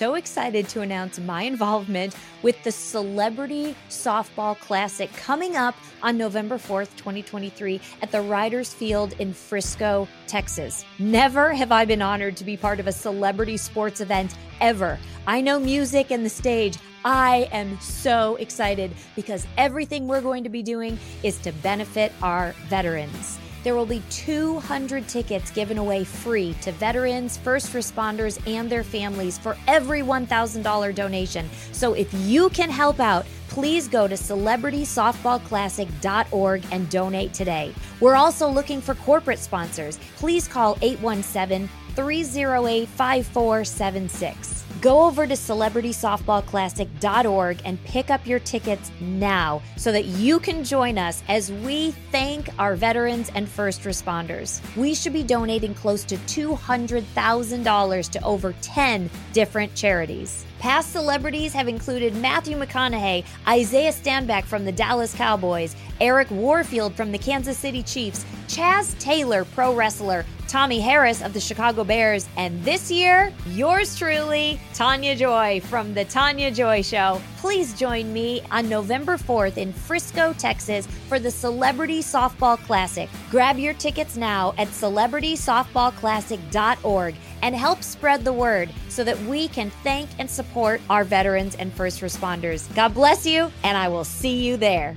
So excited to announce my involvement with the Celebrity Softball Classic coming up on November 4th, 2023, at the Riders Field in Frisco, Texas. Never have I been honored to be part of a celebrity sports event ever. I know music and the stage. I am so excited because everything we're going to be doing is to benefit our veterans. There will be 200 tickets given away free to veterans, first responders, and their families for every $1,000 donation. So if you can help out, please go to celebritysoftballclassic.org and donate today. We're also looking for corporate sponsors. Please call 817 308 5476. Go over to celebritysoftballclassic.org and pick up your tickets now so that you can join us as we thank our veterans and first responders. We should be donating close to $200,000 to over 10 different charities. Past celebrities have included Matthew McConaughey, Isaiah Stanback from the Dallas Cowboys, Eric Warfield from the Kansas City Chiefs, Chaz Taylor, pro wrestler, Tommy Harris of the Chicago Bears, and this year, yours truly, Tania Joy from The Tania Joy Show. Please join me on November 4th in Frisco, Texas for the Celebrity Softball Classic. Grab your tickets now at celebritysoftballclassic.org and help spread the word so that we can thank and support our veterans and first responders. God bless you, and I will see you there.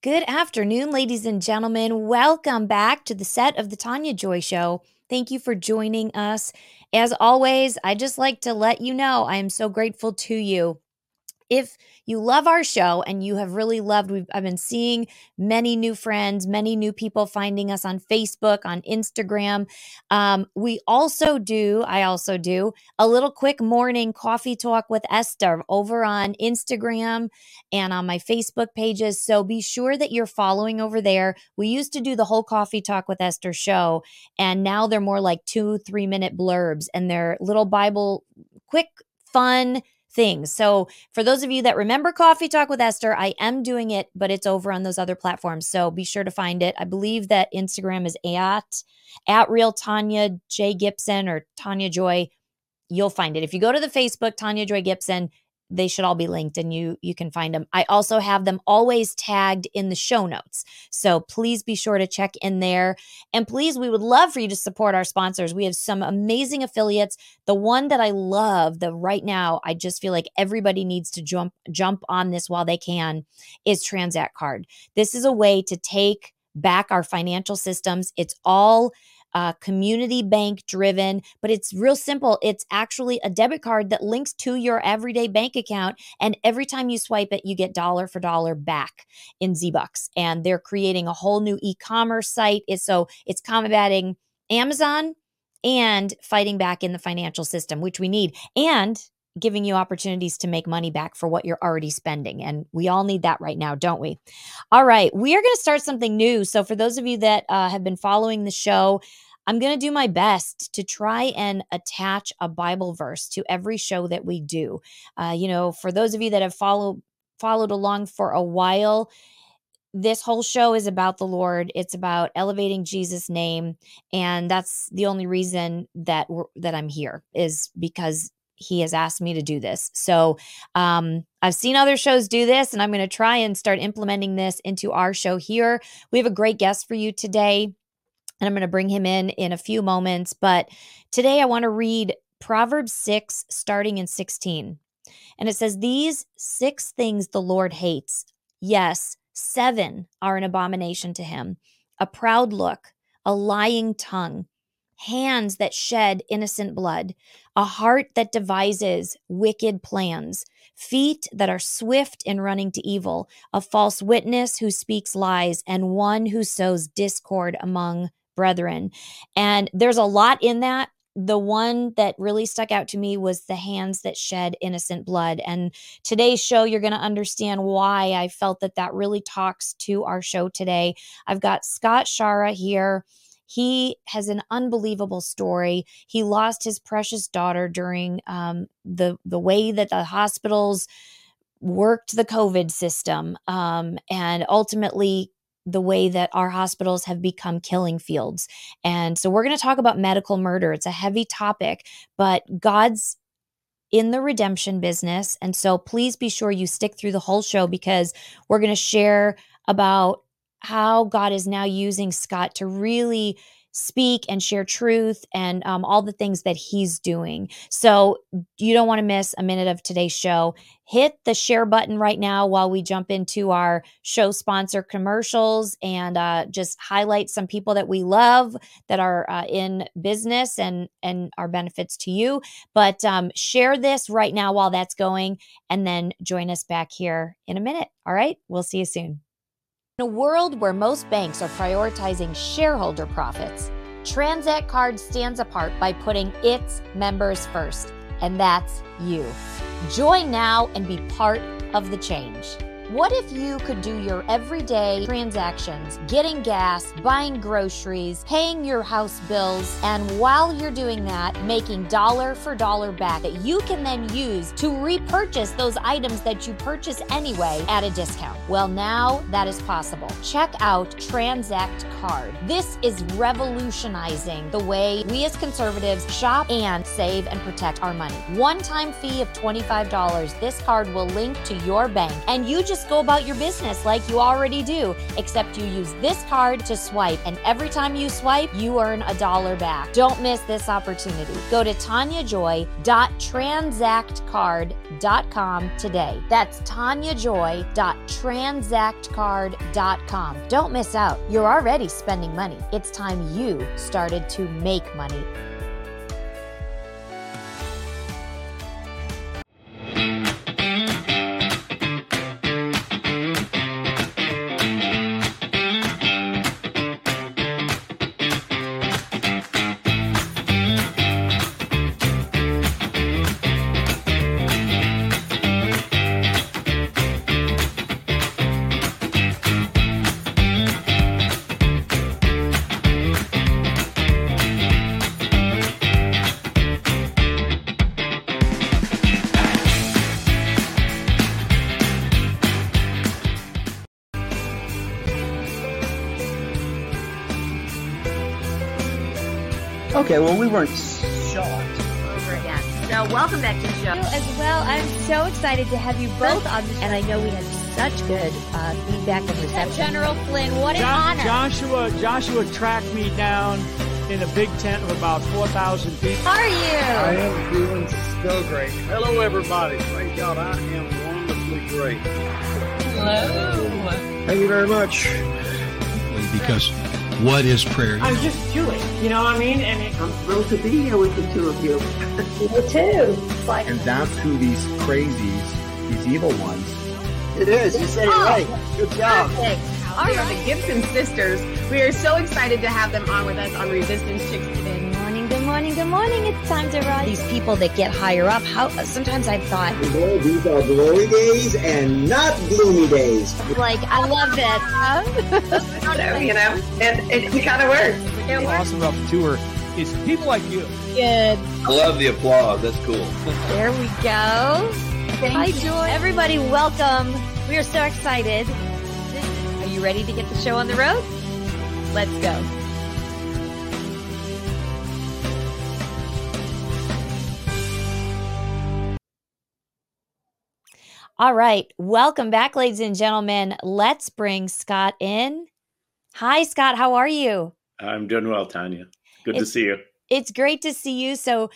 Good afternoon, ladies and gentlemen. Welcome back to the set of the Tania Joy Show. Thank you for joining us. As always, I just like to let you know I am so grateful to you. If you love our show and you have really loved, we've, I've been seeing many new friends, many new people finding us on Facebook, on Instagram. Um, we also do, I also do a little quick morning coffee talk with Esther over on Instagram and on my Facebook pages. So be sure that you're following over there. We used to do the whole coffee talk with Esther show, and now they're more like two, three minute blurbs and they're little Bible, quick, fun things. So, for those of you that remember Coffee Talk with Esther, I am doing it, but it's over on those other platforms. So, be sure to find it. I believe that Instagram is at at real Tania J Gibson or Tania Joy. You'll find it. If you go to the Facebook Tania Joy Gibson, they should all be linked and you you can find them. I also have them always tagged in the show notes. So please be sure to check in there. And please we would love for you to support our sponsors. We have some amazing affiliates. The one that I love, the right now I just feel like everybody needs to jump jump on this while they can is Tranzact Card. This is a way to take back our financial systems. It's all uh, community bank driven, but it's real simple. It's actually a debit card that links to your everyday bank account. And every time you swipe it, you get dollar for dollar back in Z Bucks. And they're creating a whole new e commerce site. It's, so it's combating Amazon and fighting back in the financial system, which we need. And giving you opportunities to make money back for what you're already spending. And we all need that right now, don't we? All right, we are going to start something new. So, for those of you that uh, have been following the show, I'm going to do my best to try and attach a Bible verse to every show that we do. Uh, you know, for those of you that have followed followed along for a while, this whole show is about the Lord. It's about elevating Jesus' name, and that's the only reason that that I'm here is because he has asked me to do this. So um, I've seen other shows do this, and I'm going to try and start implementing this into our show here. We have a great guest for you today, and I'm going to bring him in in a few moments. But today I want to read Proverbs 6, starting in 16. And it says, These six things the Lord hates. Yes, seven are an abomination to him a proud look, a lying tongue, hands that shed innocent blood, a heart that devises wicked plans, feet that are swift in running to evil, a false witness who speaks lies, and one who sows discord among brethren. And there's a lot in that the one that really stuck out to me was the hands that shed innocent blood. And today's show, you're going to understand why I felt that that really talks to our show today. I've got Scott Schara here. He has an unbelievable story. He lost his precious daughter during um, the the way that the hospitals worked the COVID system, um, and ultimately the way that our hospitals have become killing fields. And so we're going to talk about medical murder. It's a heavy topic, but God's in the redemption business. And so please be sure you stick through the whole show because we're going to share about how God is now using Scott to really speak and share truth and um, all the things that he's doing. So you don't want to miss a minute of today's show. Hit the share button right now while we jump into our show sponsor commercials and uh, just highlight some people that we love that are uh, in business and and are benefits to you. But um, share this right now while that's going, and then join us back here in a minute. All right, we'll see you soon. In a world where most banks are prioritizing shareholder profits, Tranzact Card stands apart by putting its members first, and that's you. Join now and be part of the change. What if you could do your everyday transactions, getting gas, buying groceries, paying your house bills, and while you're doing that, making dollar for dollar back that you can then use to repurchase those items that you purchase anyway at a discount? Well, now that is possible. Check out Tranzact Card. This is revolutionizing the way we as conservatives shop and save and protect our money. One time fee of $25. This card will link to your bank, and you just just go about your business like you already do, except you use this card to swipe. And every time you swipe, you earn a dollar back. Don't miss this opportunity. Go to taniajoy.tranzactcard.com today. That's taniajoy.tranzactcard.com. Don't miss out. You're already spending money. It's time you started to make money. Okay, well, we weren't shocked. Over again. So, welcome back to the show. As well, I'm so excited to have you both on the show. And I know we had such good uh, feedback and reception. General Flynn, what an jo- honor. Joshua, Joshua tracked me down in a big tent of about 4,000 people. How are you? I am feeling so great. Hello, everybody. Thank God I am wonderfully great. Hello. Thank you very much. Because what is prayer? I'm just Jewish, you know what I mean? And it, I'm thrilled to be here with the two of you. Me too. Like, and that's who these crazies, these evil ones. It is. You said it oh, right. Good job. Perfect. All they right. are the Gibson sisters. We are so excited to have them on with us on Resistance Chicks today Good morning, good morning. Good morning. It's time to rise. These people that get higher up, how sometimes I've thought oh, these are glory days and not gloomy days. Like I love it. you know, and it, it kind of works. It works. Awesome about the tour is people like you. Good. I love the applause. That's cool. There we go. Thank Hi, Joy. Everybody, welcome. We are so excited. Are you ready to get the show on the road? Let's go. All right. Welcome back, ladies and gentlemen. Let's bring Scott in. Hi, Scott. How are you? I'm doing well, Tania. Good it's, to see you. It's great to see you. So,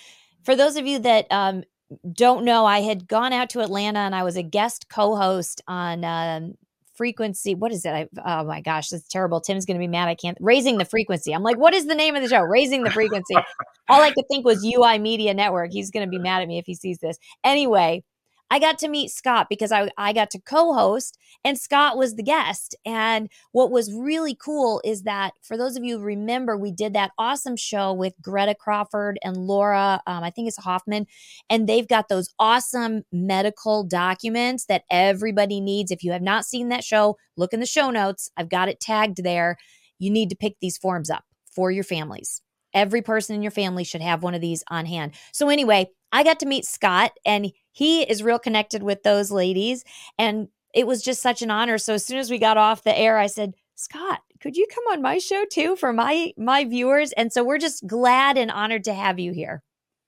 for those of you that um, don't know, I had gone out to Atlanta and I was a guest co-host on um, frequency. What is it? I, oh my gosh, that's terrible. Tim's going to be mad. I can't. Raising the frequency. I'm like, what is the name of the show? Raising the frequency. All I could think was UI Media Network. He's going to be mad at me if he sees this. Anyway, I got to meet Scott because I, I got to co host and Scott was the guest. And what was really cool is that for those of you remember, we did that awesome show with Greta Crawford and Laura, um, I think it's Hoffman, and they've got those awesome medical documents that everybody needs. If you have not seen that show, look in the show notes. I've got it tagged there. You need to pick these forms up for your families. Every person in your family should have one of these on hand. So, anyway, I got to meet Scott and he is real connected with those ladies. And it was just such an honor. So as soon as we got off the air, I said, Scott, could you come on my show too for my my viewers? And so we're just glad and honored to have you here.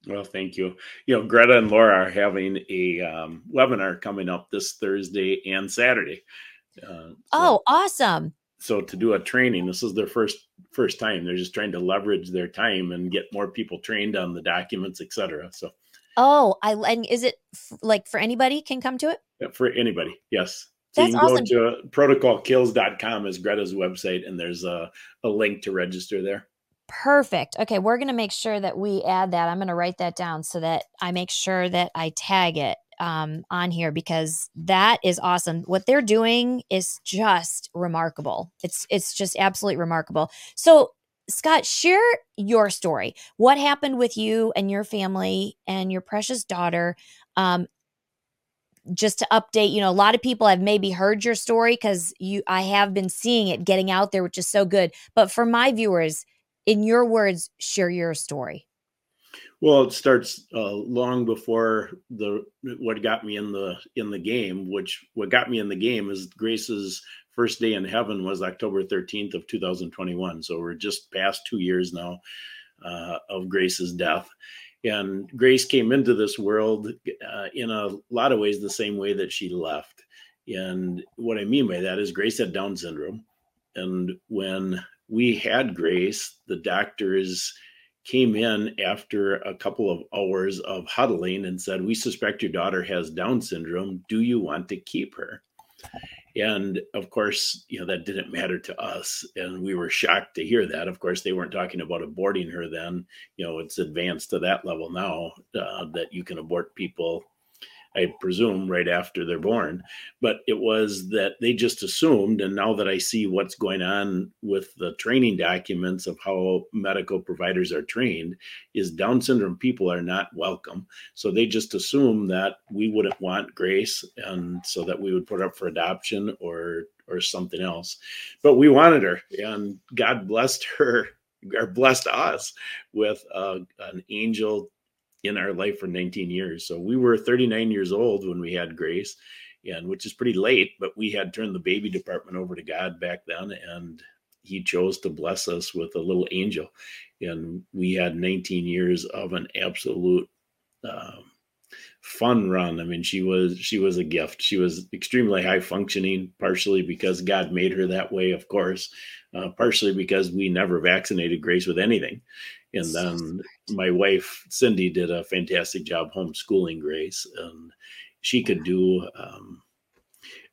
Well, thank you. You know, Greta and Laura are having a um, webinar coming up this Thursday and Saturday. Uh, so, oh, awesome! So to do a training, this is their first first time. They're just trying to leverage their time and get more people trained on the documents, etc. So Oh, I and is it f- like for anybody can come to it? Yeah, for anybody, yes. So That's you can awesome. go to protocolkills.com is Greta's website, and there's a, a link to register there. Perfect. Okay, we're going to make sure that we add that. I'm going to write that down so that I make sure that I tag it um, on here because that is awesome. What they're doing is just remarkable. It's it's just absolutely remarkable. So Scott, share your story. What happened with you and your family and your precious daughter? Um, just to update, you know, a lot of people have maybe heard your story because you I have been seeing it getting out there, which is so good. But for my viewers, in your words, share your story. Well, it starts uh, long before the what got me in the in the game. Which what got me in the game is Grace's first day in heaven was October 13th of 2021. So we're just past two years now uh, of Grace's death. And Grace came into this world uh, in a lot of ways the same way that she left. And what I mean by that is Grace had Down syndrome. And when we had Grace, the doctors came in after a couple of hours of huddling and said, We suspect your daughter has Down syndrome. Do you want to keep her? And of course, you know, that didn't matter to us. And we were shocked to hear that. Of course, they weren't talking about aborting her then. You know, it's advanced to that level now uh, that you can abort people I presume, right after they're born. But it was that they just assumed, and now that I see what's going on with the training documents of how medical providers are trained, is Down syndrome people are not welcome. So they just assume that we wouldn't want Grace, and so that we would put up for adoption or or something else. But we wanted her, and God blessed her or blessed us with uh, an angel in our life for 19 years. So we were 39 years old when we had Grace, and which is pretty late, but we had turned the baby department over to God back then, and He chose to bless us with a little angel, and we had 19 years of an absolute. Um, fun run. I mean, she was she was a gift. She was extremely high functioning, partially because God made her that way, of course, uh, partially because we never vaccinated Grace with anything, and then my wife Cindy did a fantastic job homeschooling Grace, and she could do. Um,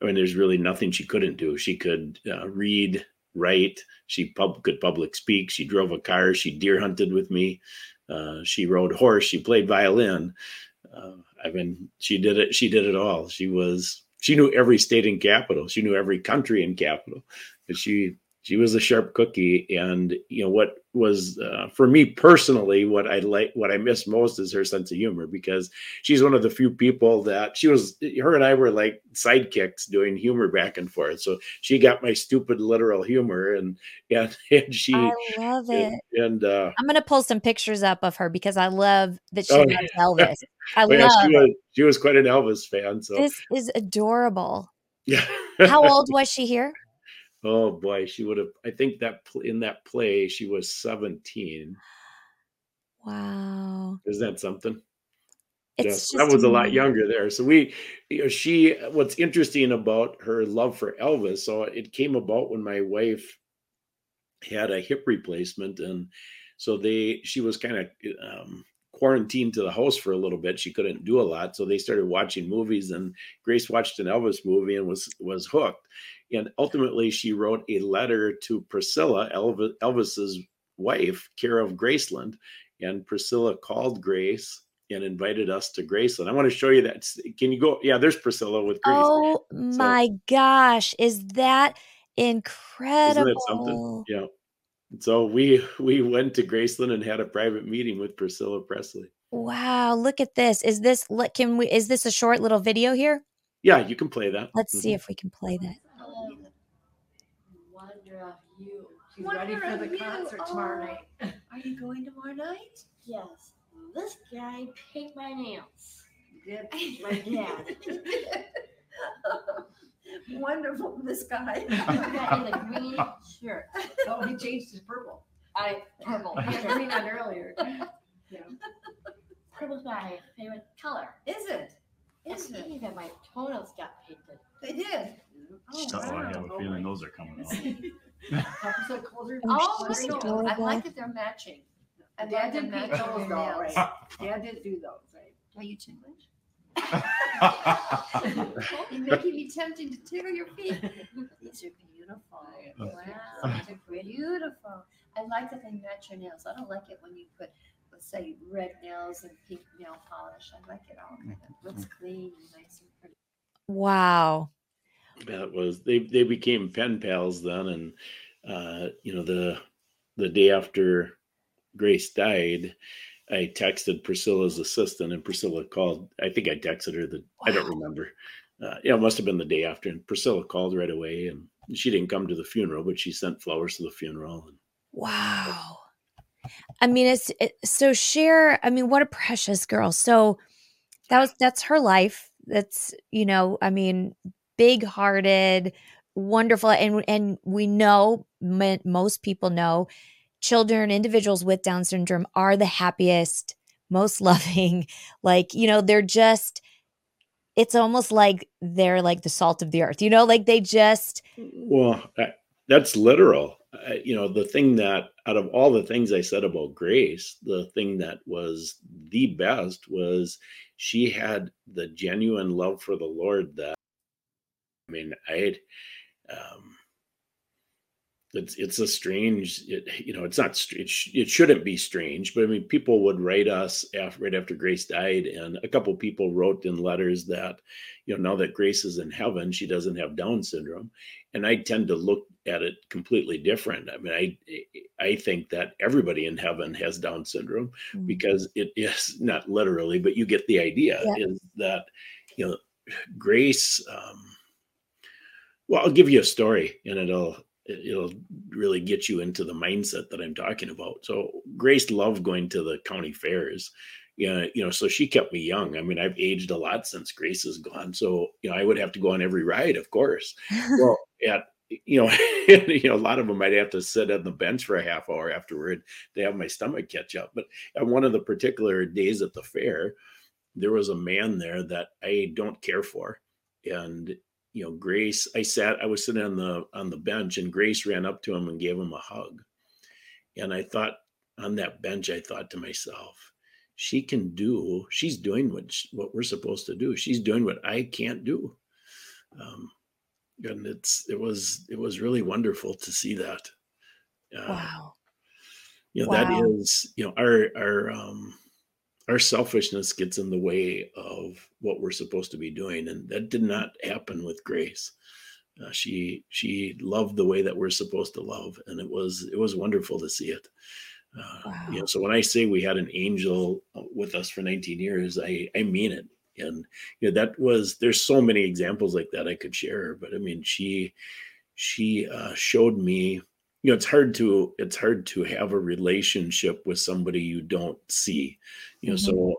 I mean, there's really nothing she couldn't do. She could uh, read, write. She pub- could public speak. She drove a car. She deer hunted with me. Uh, she rode horse. She played violin. Uh, I mean, she did it. She did it all. She was. She knew every state and capital. She knew every country and capital. But she she was a sharp cookie and you know what was uh, for me personally what i like what i miss most is her sense of humor because she's one of the few people that she was her and i were like sidekicks doing humor back and forth. So she got my stupid literal humor and and, and she i love it. and, and uh, i'm gonna pull some pictures up of her because i love that she oh, loves elvis. I love yeah, she, was, she was quite an elvis fan so this is adorable. Yeah. How old was she here Oh boy, she would have. I think that in that play she was seventeen. Wow, isn't that something? It's yes, that was amazing. a lot younger there. So we, you know, she. What's interesting about her love for Elvis? So it came about when my wife had a hip replacement, and so they. She was kind of um, quarantined to the house for a little bit. She couldn't do a lot, so they started watching movies. And Grace watched an Elvis movie and was was hooked. And ultimately, she wrote a letter to Priscilla, Elvis, Elvis's wife, care of Graceland. And Priscilla called Grace and invited us to Graceland. I want to show you that. Can you go? Yeah, there's Priscilla with Grace. Oh my gosh, is that incredible? Isn't something? Yeah. So we we went to Graceland and had a private meeting with Priscilla Presley. Wow, look at this. Is this look can we is this a short little video here? Yeah, you can play that. Let's mm-hmm. see if we can play that. Wonder of you. She's Wonder ready for the concert oh. tomorrow night. Are you going tomorrow night? Yes. This guy paint my nails. Did my dad. Wonderful, this guy. guy in a green shirt. Oh, he changed his purple. I purple. He had green on earlier. Yeah. Purple's my favorite color. Is it? Is it? Even my toenails got painted. They did. Oh, wow. I have a oh, feeling those are coming off. Oh, oh I like that they're matching. And Dad did paint those though, right? Dad did do those, right? Are you ticklish? You're making me tempting to tickle your feet. These are beautiful. Wow, these are beautiful. I like that they match your nails. I don't like it when you put, let's say, red nails and pink nail polish. I like it all kind of looks clean and nice and pretty. Wow. That was they. They became pen pals then, and uh, you know the the day after Grace died, I texted Priscilla's assistant, and Priscilla called. I think I texted her the. Wow. I don't remember. Uh, yeah, it must have been the day after. And Priscilla called right away, and she didn't come to the funeral, but she sent flowers to the funeral. And, wow. I mean, it's it, so share. I mean, what a precious girl. So that was that's her life. That's you know, I mean, big hearted, wonderful, and and we know most people know children, individuals with Down syndrome are the happiest, most loving. Like, you know, they're just, it's almost like they're like the salt of the earth, you know, like they just. Well, that's literal. you know, the thing that out of all the things I said about Grace, the thing that was the best was she had the genuine love for the Lord that, I mean, I um, it's it's a strange it, you know it's not it, sh- it shouldn't be strange but i mean people would write us after, right after grace died and a couple people wrote in letters that you know now that grace is in heaven she doesn't have down syndrome and i tend to look at it completely different i mean i i think that everybody in heaven has down syndrome mm-hmm. because it is not literally but you get the idea yeah. is that you know grace um well i'll give you a story and it'll it'll really get you into the mindset that I'm talking about. So Grace loved going to the county fairs. Yeah, you know, so she kept me young. I mean, I've aged a lot since Grace is gone. So, you know, I would have to go on every ride, of course. well, at you know, you know, a lot of them I'd have to sit on the bench for a half hour afterward to have my stomach catch up. But at one of the particular days at the fair, there was a man there that I don't care for. And you know, Grace, I sat, I was sitting on the on the bench and Grace ran up to him and gave him a hug. And I thought on that bench, I thought to myself, she can do, she's doing what what we're supposed to do. She's doing what I can't do. Um, and it's it was it was really wonderful to see that. Uh, wow. You know, wow. that is, you know, our our um our selfishness gets in the way of what we're supposed to be doing and that did not happen with grace. Uh, she she loved the way that we're supposed to love and it was it was wonderful to see it. Uh, wow. you know so when i say we had an angel uh, with us for 19 years i i mean it. And you know that was there's so many examples like that i could share but i mean she she uh, showed me you know it's hard to it's hard to have a relationship with somebody you don't see you know mm-hmm. so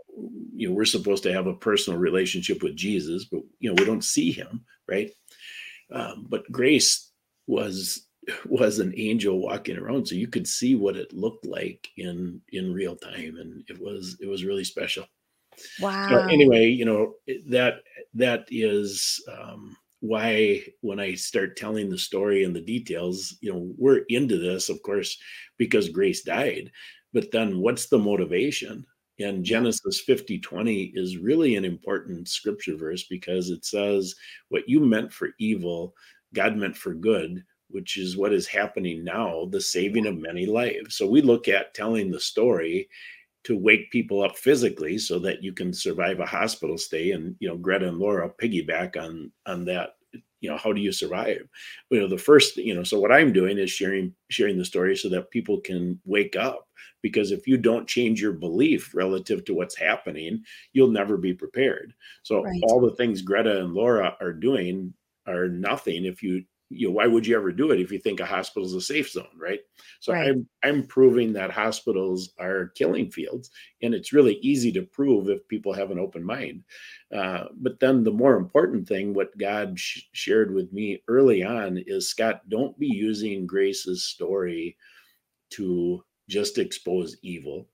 you know we're supposed to have a personal relationship with jesus but you know we don't see him right? Um, but grace was was an angel walking around so you could see what it looked like in in real time and it was it was really special. Wow. so anyway you know that that is um why when I start telling the story and the details, you know, we're into this, of course, because Grace died. But then what's the motivation? And Genesis 50 20 is really an important scripture verse because it says, What you meant for evil, God meant for good, which is what is happening now, the saving of many lives. So we look at telling the story to wake people up physically so that you can survive a hospital stay and you know greta and laura piggyback on on that you know how do you survive? You know the first you know so what i'm doing is sharing sharing the story so that people can wake up. Because if you don't change your belief relative to what's happening you'll never be prepared. So right. all the things greta and laura are doing are nothing if you you know why would you ever do it if you think a hospital is a safe zone right? So right. i'm i'm proving that hospitals are killing fields and it's really easy to prove if people have an open mind. Uh, but then the more important thing what god sh- shared with me early on is scott don't be using grace's story to just expose evil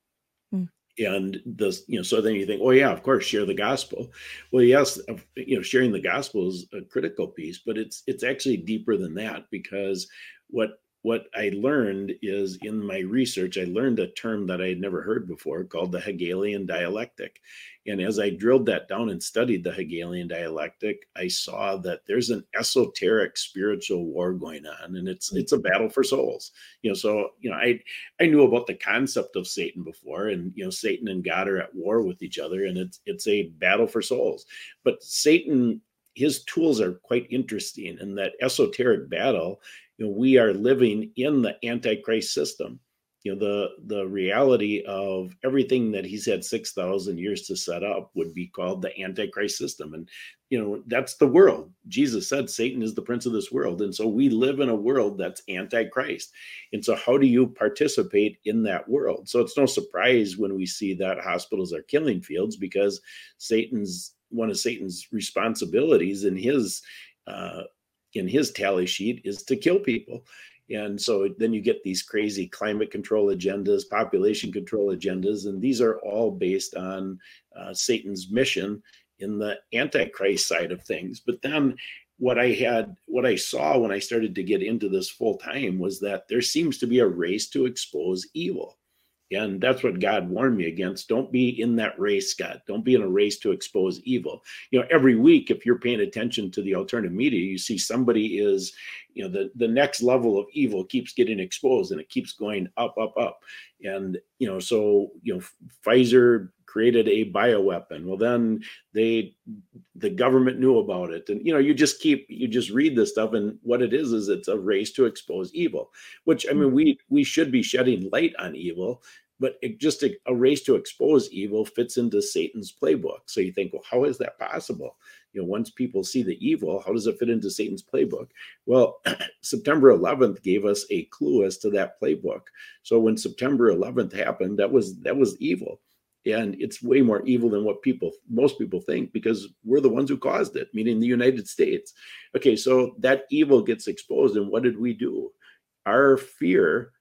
and the you know so then you think oh yeah of course share the gospel. Well yes you know sharing the gospel is a critical piece but it's it's actually deeper than that because what what I learned is in my research, I learned a term that I had never heard before called the Hegelian dialectic. And as I drilled that down and studied the Hegelian dialectic, I saw that there's an esoteric spiritual war going on, and it's mm. it's a battle for souls. You know, so you know, I I knew about the concept of Satan before, and you know, Satan and God are at war with each other, and it's it's a battle for souls. But Satan his tools are quite interesting in that esoteric battle you know we are living in the antichrist system. You know the the reality of everything that he's had 6000 years to set up would be called the antichrist system. And you know that's the world. Jesus said satan is the prince of this world. And so we live in a world that's antichrist. And so how do you participate in that world? So it's no surprise when we see that hospitals are killing fields because satan's one of satan's responsibilities in his uh, in his tally sheet is to kill people. And so then you get these crazy climate control agendas, population control agendas, and these are all based on uh, Satan's mission in the antichrist side of things. But then what I had, what I saw when I started to get into this full time was that there seems to be a race to expose evil. And that's what God warned me against. Don't be in that race, God. Don't be in a race to expose evil. You know, every week, if you're paying attention to the alternative media, you see somebody is, you know, the, the next level of evil keeps getting exposed and it keeps going up, up, up. And, you know, so, you know, Pfizer created a bioweapon. Well, then they, the government knew about it. And, you know, you just keep, you just read this stuff. And what it is, is it's a race to expose evil, which, I mean, hmm. we, we should be shedding light on evil but it just a, a, race to expose evil fits into Satan's playbook. So you think, well, how is that possible? You know, once people see the evil, how does it fit into Satan's playbook? Well, September 11th gave us a clue as to that playbook. So when September 11th happened, that was that was evil and it's way more evil than what people most people think because we're the ones who caused it meaning the united states. Okay so that evil gets exposed and what did we do? Our fear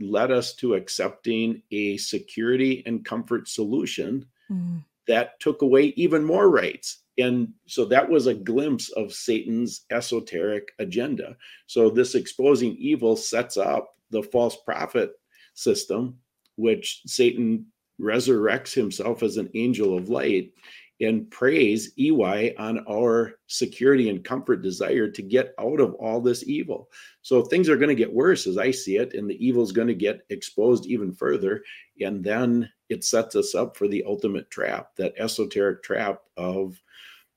led us to accepting a security and comfort solution mm. that took away even more rights. And so that was a glimpse of satan's esoteric agenda. So this exposing evil sets up the false prophet system which satan resurrects himself as an angel of light and prays EY on our security and comfort desire to get out of all this evil. So things are going to get worse as I see it, and the evil is going to get exposed even further. And then it sets us up for the ultimate trap, that esoteric trap of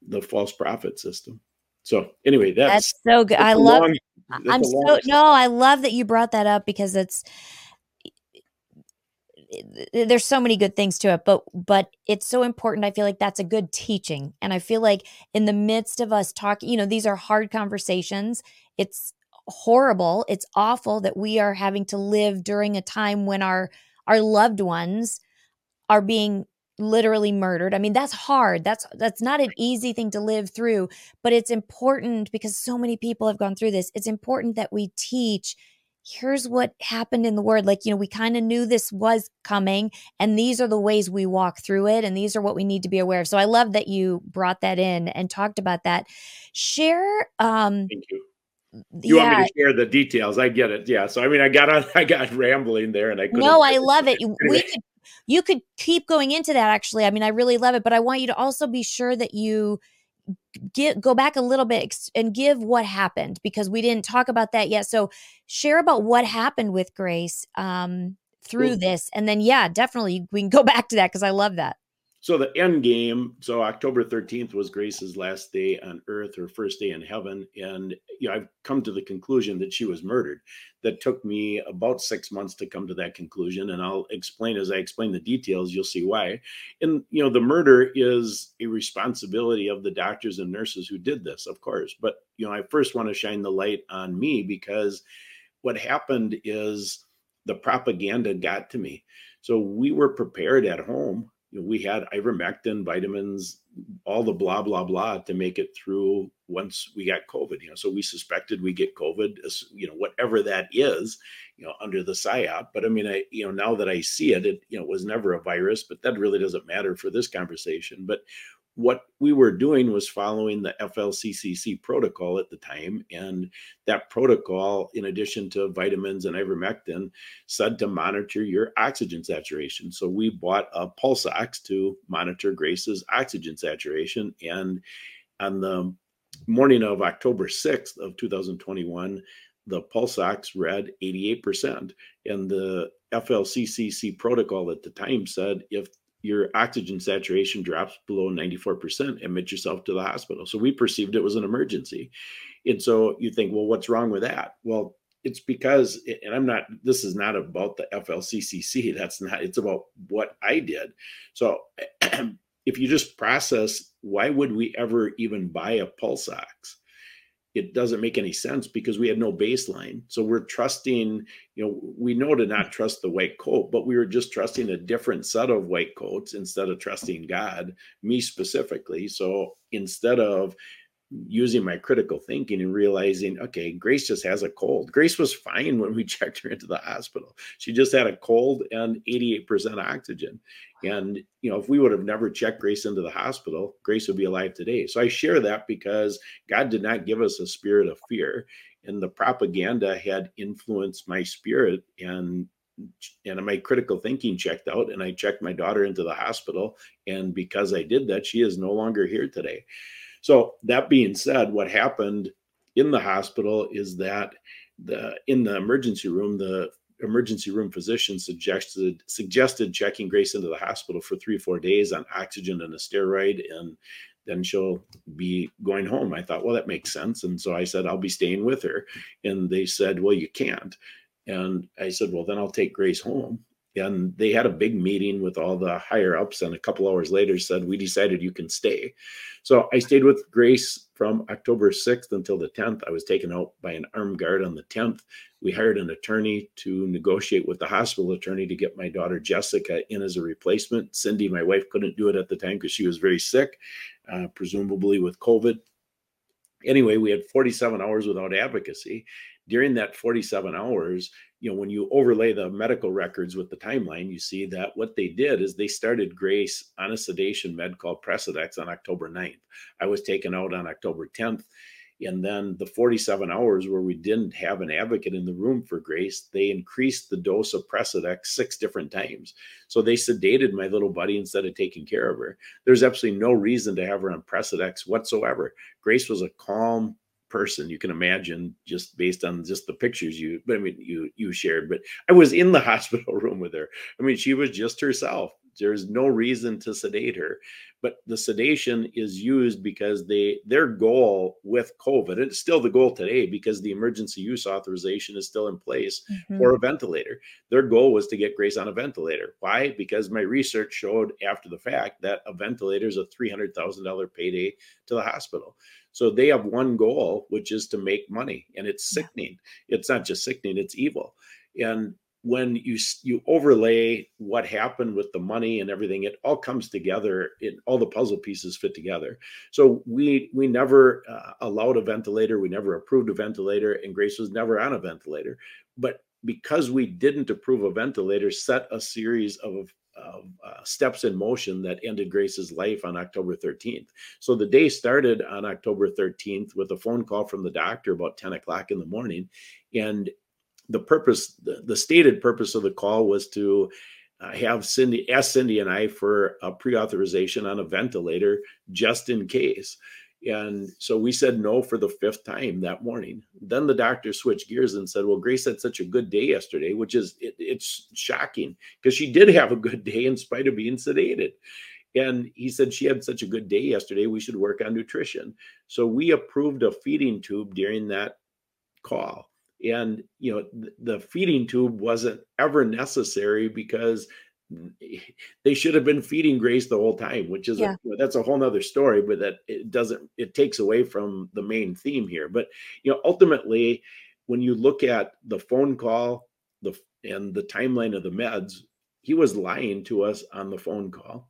the false prophet system. So anyway, that's, that's so good. I love. Long, I'm so no, I love that you brought that up because it's there's so many good things to it but but it's so important i feel like that's a good teaching. And i feel like in the midst of us talking you know these are hard conversations. It's horrible. It's awful that we are having to live during a time when our our loved ones are being literally murdered. I mean that's hard. That's that's not an easy thing to live through but it's important because so many people have gone through this. It's important that we teach here's what happened in the word like you know we kind of knew this was coming and these are the ways we walk through it and these are what we need to be aware of. So i love that you brought that in and talked about that. Share um thank you. you yeah. want me to share the details? I get it yeah. So i mean i got on i got rambling there and i no i love it. We could you could keep going into that actually. I mean, I really love it, but I want you to also be sure that you get go back a little bit and give what happened because we didn't talk about that yet. So share about what happened with Grace um, through this, and then yeah, definitely we can go back to that because I love that. So the end game, so October 13th was Grace's last day on earth, her first day in heaven. And you know, I've come to the conclusion that she was murdered. That took me about six months to come to that conclusion. And I'll explain as I explain the details, you'll see why. And you know, the murder is a responsibility of the doctors and nurses who did this, of course. But you know, I first want to shine the light on me because what happened is the propaganda got to me. So we were prepared at home you know, we had ivermectin, vitamins, all the blah blah blah to make it through once we got COVID. You know, so we suspected we get COVID, you know, whatever that is, you know, under the psyop. But I mean, I you know now that I see it, it you know was never a virus, but that really doesn't matter for this conversation. But what we were doing was following the FLCCC protocol at the time. And that protocol, in addition to vitamins and ivermectin, said to monitor your oxygen saturation. So we bought a pulse ox to monitor Grace's oxygen saturation. And on the morning of October 6th of 2021, the pulse ox read 88%. And the FLCCC protocol at the time said if your oxygen saturation drops below 94%, admit yourself to the hospital. So we perceived it was an emergency. And so you think, well, what's wrong with that? Well, it's because, and I'm not, this is not about the FLCCC. That's not, it's about what I did. So if you just process, why would we ever even buy a pulse ox? It doesn't make any sense because we had no baseline. So we're trusting, you know, we know to not trust the white coat, but we were just trusting a different set of white coats instead of trusting God, me specifically. So instead of using my critical thinking and realizing, okay, Grace just has a cold. Grace was fine when we checked her into the hospital. She just had a cold and 88% oxygen. And, you know, if we would have never checked Grace into the hospital, Grace would be alive today. So I share that because God did not give us a spirit of fear. And the propaganda had influenced my spirit and and my critical thinking checked out and I checked my daughter into the hospital. And because I did that, she is no longer here today. So that being said, what happened in the hospital is that the in the emergency room, the emergency room physician suggested suggested checking Grace into the hospital for three or four days on oxygen and a steroid, and then she'll be going home. I thought, well, that makes sense, and so I said I'll be staying with her, and they said, well, you can't, and I said, well, then I'll take Grace home. And they had a big meeting with all the higher ups, and a couple hours later said, We decided you can stay. So I stayed with Grace from October 6th until the 10th. I was taken out by an armed guard on the 10th. We hired an attorney to negotiate with the hospital attorney to get my daughter Jessica in as a replacement. Cindy, my wife, couldn't do it at the time because she was very sick, uh, presumably with COVID. Anyway, we had 47 hours without advocacy. During that 47 hours, you know, when you overlay the medical records with the timeline, you see that what they did is they started Grace on a sedation med called Precedex on October 9th. I was taken out on October 10th. And then the 47 hours where we didn't have an advocate in the room for Grace, they increased the dose of Precedex six different times. So they sedated my little buddy instead of taking care of her. There's absolutely no reason to have her on Precedex whatsoever. Grace was a calm, person you can imagine just based on just the pictures you but i mean you you shared but i was in the hospital room with her. I mean she was just herself there's no reason to sedate her but the sedation is used because they their goal with covid it's still the goal today because the emergency use authorization is still in place mm-hmm. for a ventilator. Their goal was to get grace on a ventilator. Why? Because my research showed after the fact that a ventilator is a $300000 payday to the hospital. So they have one goal which is to make money and it's sickening. It's not just sickening it's evil. And when you you overlay what happened with the money and everything it all comes together it all the puzzle pieces fit together so we we never uh, allowed a ventilator we never approved a ventilator and grace was never on a ventilator but because we didn't approve a ventilator set a series of of uh, steps in motion that ended Grace's life on October 13th. So the day started on October 13th with a phone call from the doctor about 10 o'clock in the morning. And the purpose, the, the stated purpose of the call was to uh, have Cindy ask Cindy and I for a pre-authorization on a ventilator just in case. And so we said no for the fifth time that morning. Then the doctor switched gears and said, "Well, Grace had such a good day yesterday," which is it, it's shocking because she did have a good day in spite of being sedated. And he said she had such a good day yesterday, we should work on nutrition. So we approved a feeding tube during that call. And you know, the feeding tube wasn't ever necessary because they should have been feeding Grace the whole time, which is yeah. a, that's a whole nother story, but that it doesn't it takes away from the main theme here. But you know, ultimately, when you look at the phone call, the and the timeline of the meds, he was lying to us on the phone call.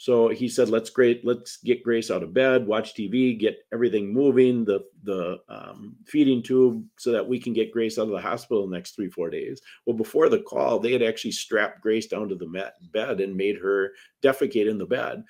So he said, "Let's great, let's get Grace out of bed, watch TV, get everything moving, the the um, feeding tube, so that we can get Grace out of the hospital the next three four days." Well, before the call, they had actually strapped Grace down to the bed and made her defecate in the bed.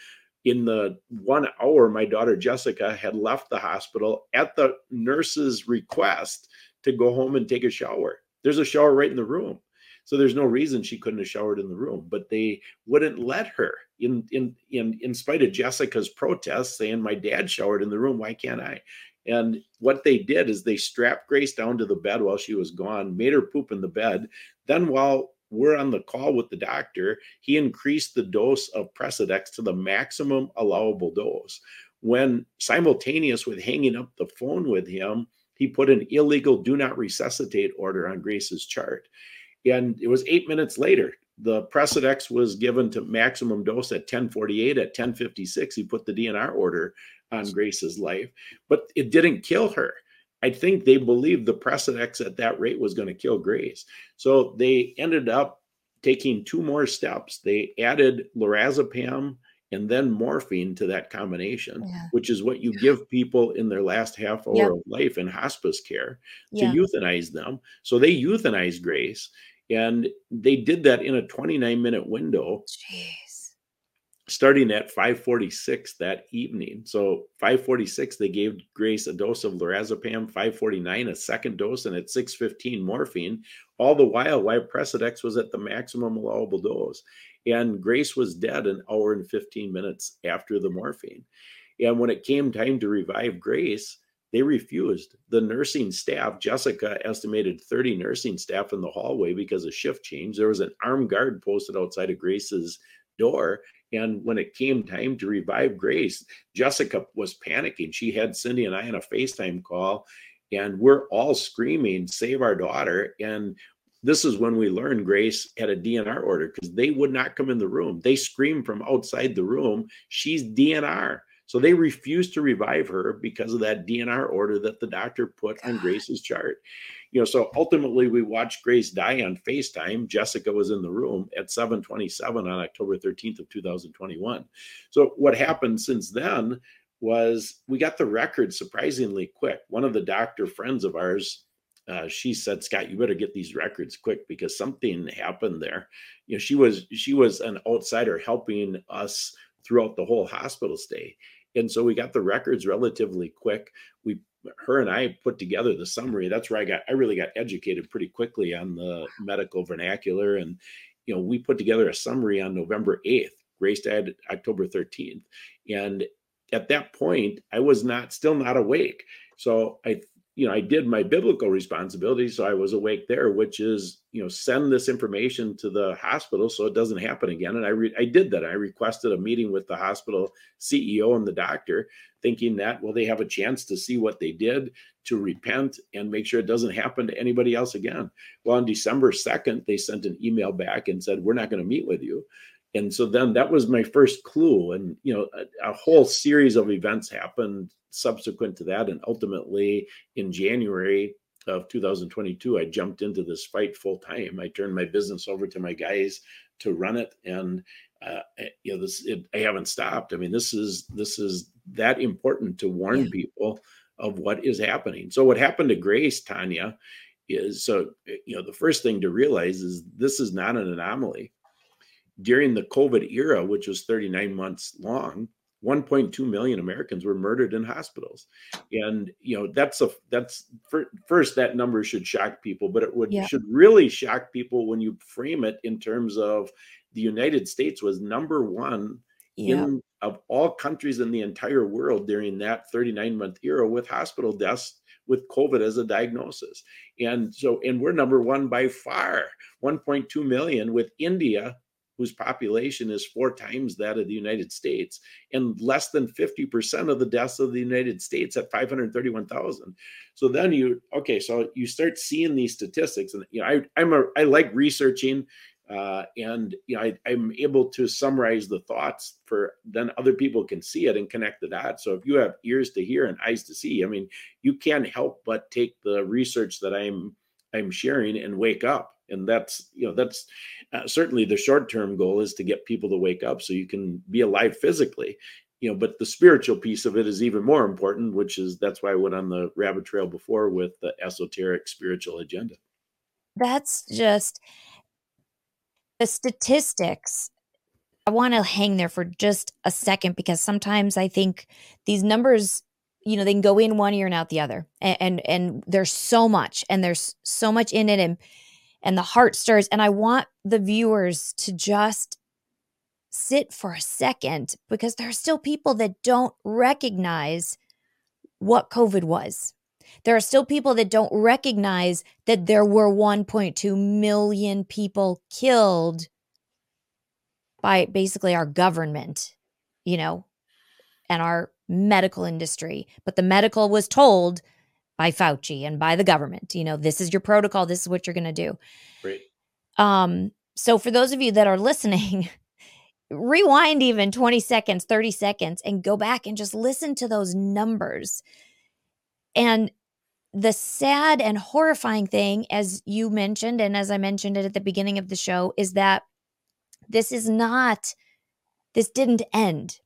In the one hour, my daughter Jessica had left the hospital at the nurse's request to go home and take a shower. There's a shower right in the room. So there's no reason she couldn't have showered in the room, but they wouldn't let her in in in in spite of Jessica's protests saying my dad showered in the room, why can't I? And what they did is they strapped Grace down to the bed while she was gone, made her poop in the bed. Then while we're on the call with the doctor, he increased the dose of Precedex to the maximum allowable dose. When simultaneous with hanging up the phone with him, he put an illegal do not resuscitate order on Grace's chart. And it was eight minutes later. The Precedex was given to maximum dose at 1048. At 1056, he put the DNR order on Grace's life, but it didn't kill her. I think they believed the Precedex at that rate was going to kill Grace. So they ended up taking two more steps. They added lorazepam and then morphine to that combination, yeah. which is what you give people in their last half hour yep. of life in hospice care to yeah. euthanize them. So they euthanized Grace. And they did that in a 29 minute window. Jeez. Starting at 546 that evening. So 546, they gave Grace a dose of lorazepam, 549, a second dose, and at 615 morphine. All the while, while Precedex was at the maximum allowable dose. And Grace was dead an hour and 15 minutes after the morphine. And when it came time to revive Grace, they refused. The nursing staff, Jessica estimated 30 nursing staff in the hallway because of shift change. There was an armed guard posted outside of Grace's door. And when it came time to revive Grace, Jessica was panicking. She had Cindy and I on a FaceTime call, and we're all screaming, Save our daughter. And this is when we learned Grace had a DNR order because they would not come in the room. They screamed from outside the room, She's DNR. So they refused to revive her because of that DNR order that the doctor put on Grace's chart. You know, so ultimately we watched Grace die on FaceTime. Jessica was in the room at 727 on October 13th of 2021. So what happened since then was we got the record surprisingly quick. One of the doctor friends of ours uh, she said, "Scott, you better get these records quick because something happened there." You know, she was she was an outsider helping us throughout the whole hospital stay, and so we got the records relatively quick. We her and I put together the summary. That's where I got I really got educated pretty quickly on the medical vernacular. And you know, we put together a summary on November 8th. Grace died October 13th. And at that point, I was not still not awake. So I you know, I did my biblical responsibility, so I was awake there, which is, you know, send this information to the hospital so it doesn't happen again. And I re- I did that. I requested a meeting with the hospital CEO and the doctor, thinking that well, they have a chance to see what they did to repent and make sure it doesn't happen to anybody else again. Well, on December second, they sent an email back and said we're not going to meet with you. And so then that was my first clue, and you know, a, a whole series of events happened subsequent to that. And ultimately, in January of 2022, I jumped into this fight full time. I turned my business over to my guys to run it, and uh, you know, this it, I haven't stopped. I mean, this is this is that important to warn yeah. people of what is happening. So, what happened to Grace, Tania, is so you know the first thing to realize is this is not an anomaly. During the COVID era, which was 39 months long, 1.2 million Americans were murdered in hospitals, and you know that's a that's first that number should shock people, but it would yeah. should really shock people when you frame it in terms of the United States was number one Yep. in of all countries in the entire world during that 39 month era with hospital deaths with COVID as a diagnosis. And so, and we're number one by far, 1.2 million, with India, whose population is four times that of the United States, and less than 50% of the deaths of the United States at 531,000. So then you, okay, so you start seeing these statistics, and you know, I, I'm a, I like researching. Uh, and you know, I, I'm able to summarize the thoughts for then other people can see it and connect the dots. So if you have ears to hear and eyes to see, I mean, you can't help but take the research that I'm I'm sharing and wake up. And that's you know that's uh, certainly the short term goal is to get people to wake up so you can be alive physically. You know, but the spiritual piece of it is even more important, which is that's why I went on the rabbit trail before with the esoteric spiritual agenda. That's just the statistics i want to hang there for just a second because sometimes i think these numbers you know they can go in one ear and out the other and and, and there's so much and there's so much in it and and the heart stirs and i want the viewers to just sit for a second because there are still people that don't recognize what covid was there are still people that don't recognize that there were 1.2 million people killed by basically our government, you know, and our medical industry. But the medical was told by Fauci and by the government, you know, this is your protocol, this is what you're going to do. Right. Um so for those of you that are listening, rewind even 20 seconds, 30 seconds and go back and just listen to those numbers. And the sad and horrifying thing, as you mentioned, and as I mentioned it at the beginning of the show, is that this is not, this didn't end.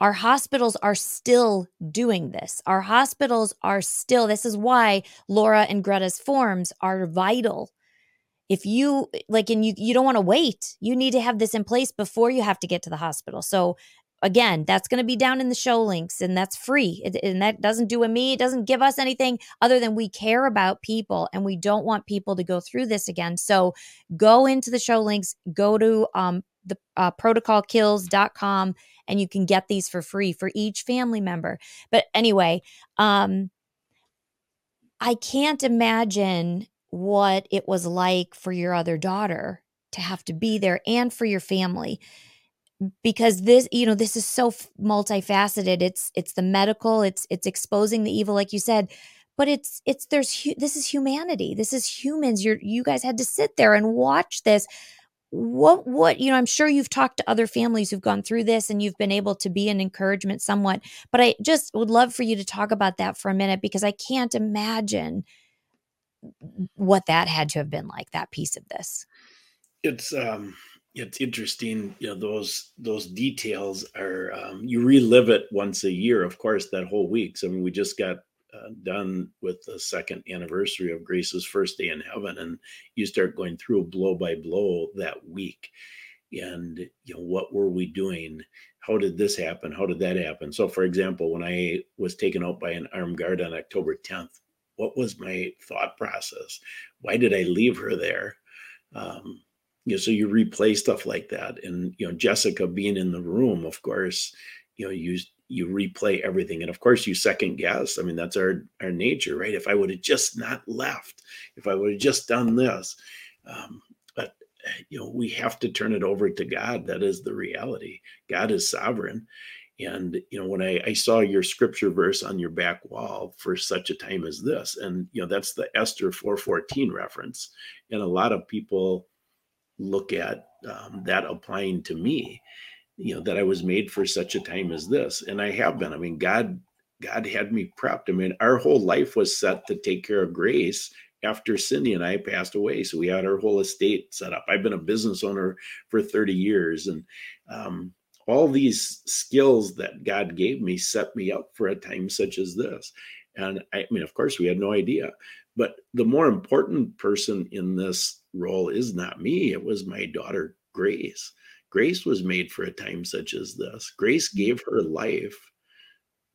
Our hospitals are still doing this. Our hospitals are still, this is why Laura and Greta's forms are vital. If you like, and you, you don't want to wait, you need to have this in place before you have to get to the hospital. So again, that's going to be down in the show links and that's free. It, and that doesn't do a me, it doesn't give us anything other than we care about people and we don't want people to go through this again. So go into the show links, go to um, the uh, protocolkills.com and you can get these for free for each family member. But anyway, um, I can't imagine what it was like for your other daughter to have to be there and for your family because this you know this is so multifaceted. It's it's the medical it's it's exposing the evil like you said but it's it's there's this is humanity. This is humans. You're you guys had to sit there and watch this what what you know i'm sure you've talked to other families who've gone through this and you've been able to be an encouragement somewhat but i just would love for you to talk about that for a minute because i can't imagine what that had to have been like that piece of this. It's um it's interesting you know those those details are um, you relive it once a year of course that whole week. So i mean we just got uh, done with the second anniversary of grace's first day in heaven and you start going through blow by blow that week. And you know what were we doing? How did this happen? How did that happen? So for example when i was taken out by an armed guard on october 10th what was my thought process? Why did i leave her there? Um, you know, so you replay stuff like that. And, you know, Jessica being in the room, of course, you know, you you replay everything. And of course you second guess. I mean, that's our our nature, right? If I would have just not left, if I would have just done this. Um, but you know, we have to turn it over to God. That is the reality. God is sovereign. And you know, when I, I saw your scripture verse on your back wall for such a time as this, and you know, that's the Esther 414 reference. And a lot of people look at um, that applying to me you know that i was made for such a time as this and i have been. I mean god god had me prepped. I mean our whole life was set to take care of grace after cindy and i passed away. So we had our whole estate set up. I've been a business owner for 30 years and um, all these skills that god gave me set me up for a time such as this. And I mean, of course, we had no idea. But the more important person in this role is not me, it was my daughter, Grace. Grace was made for a time such as this. Grace gave her life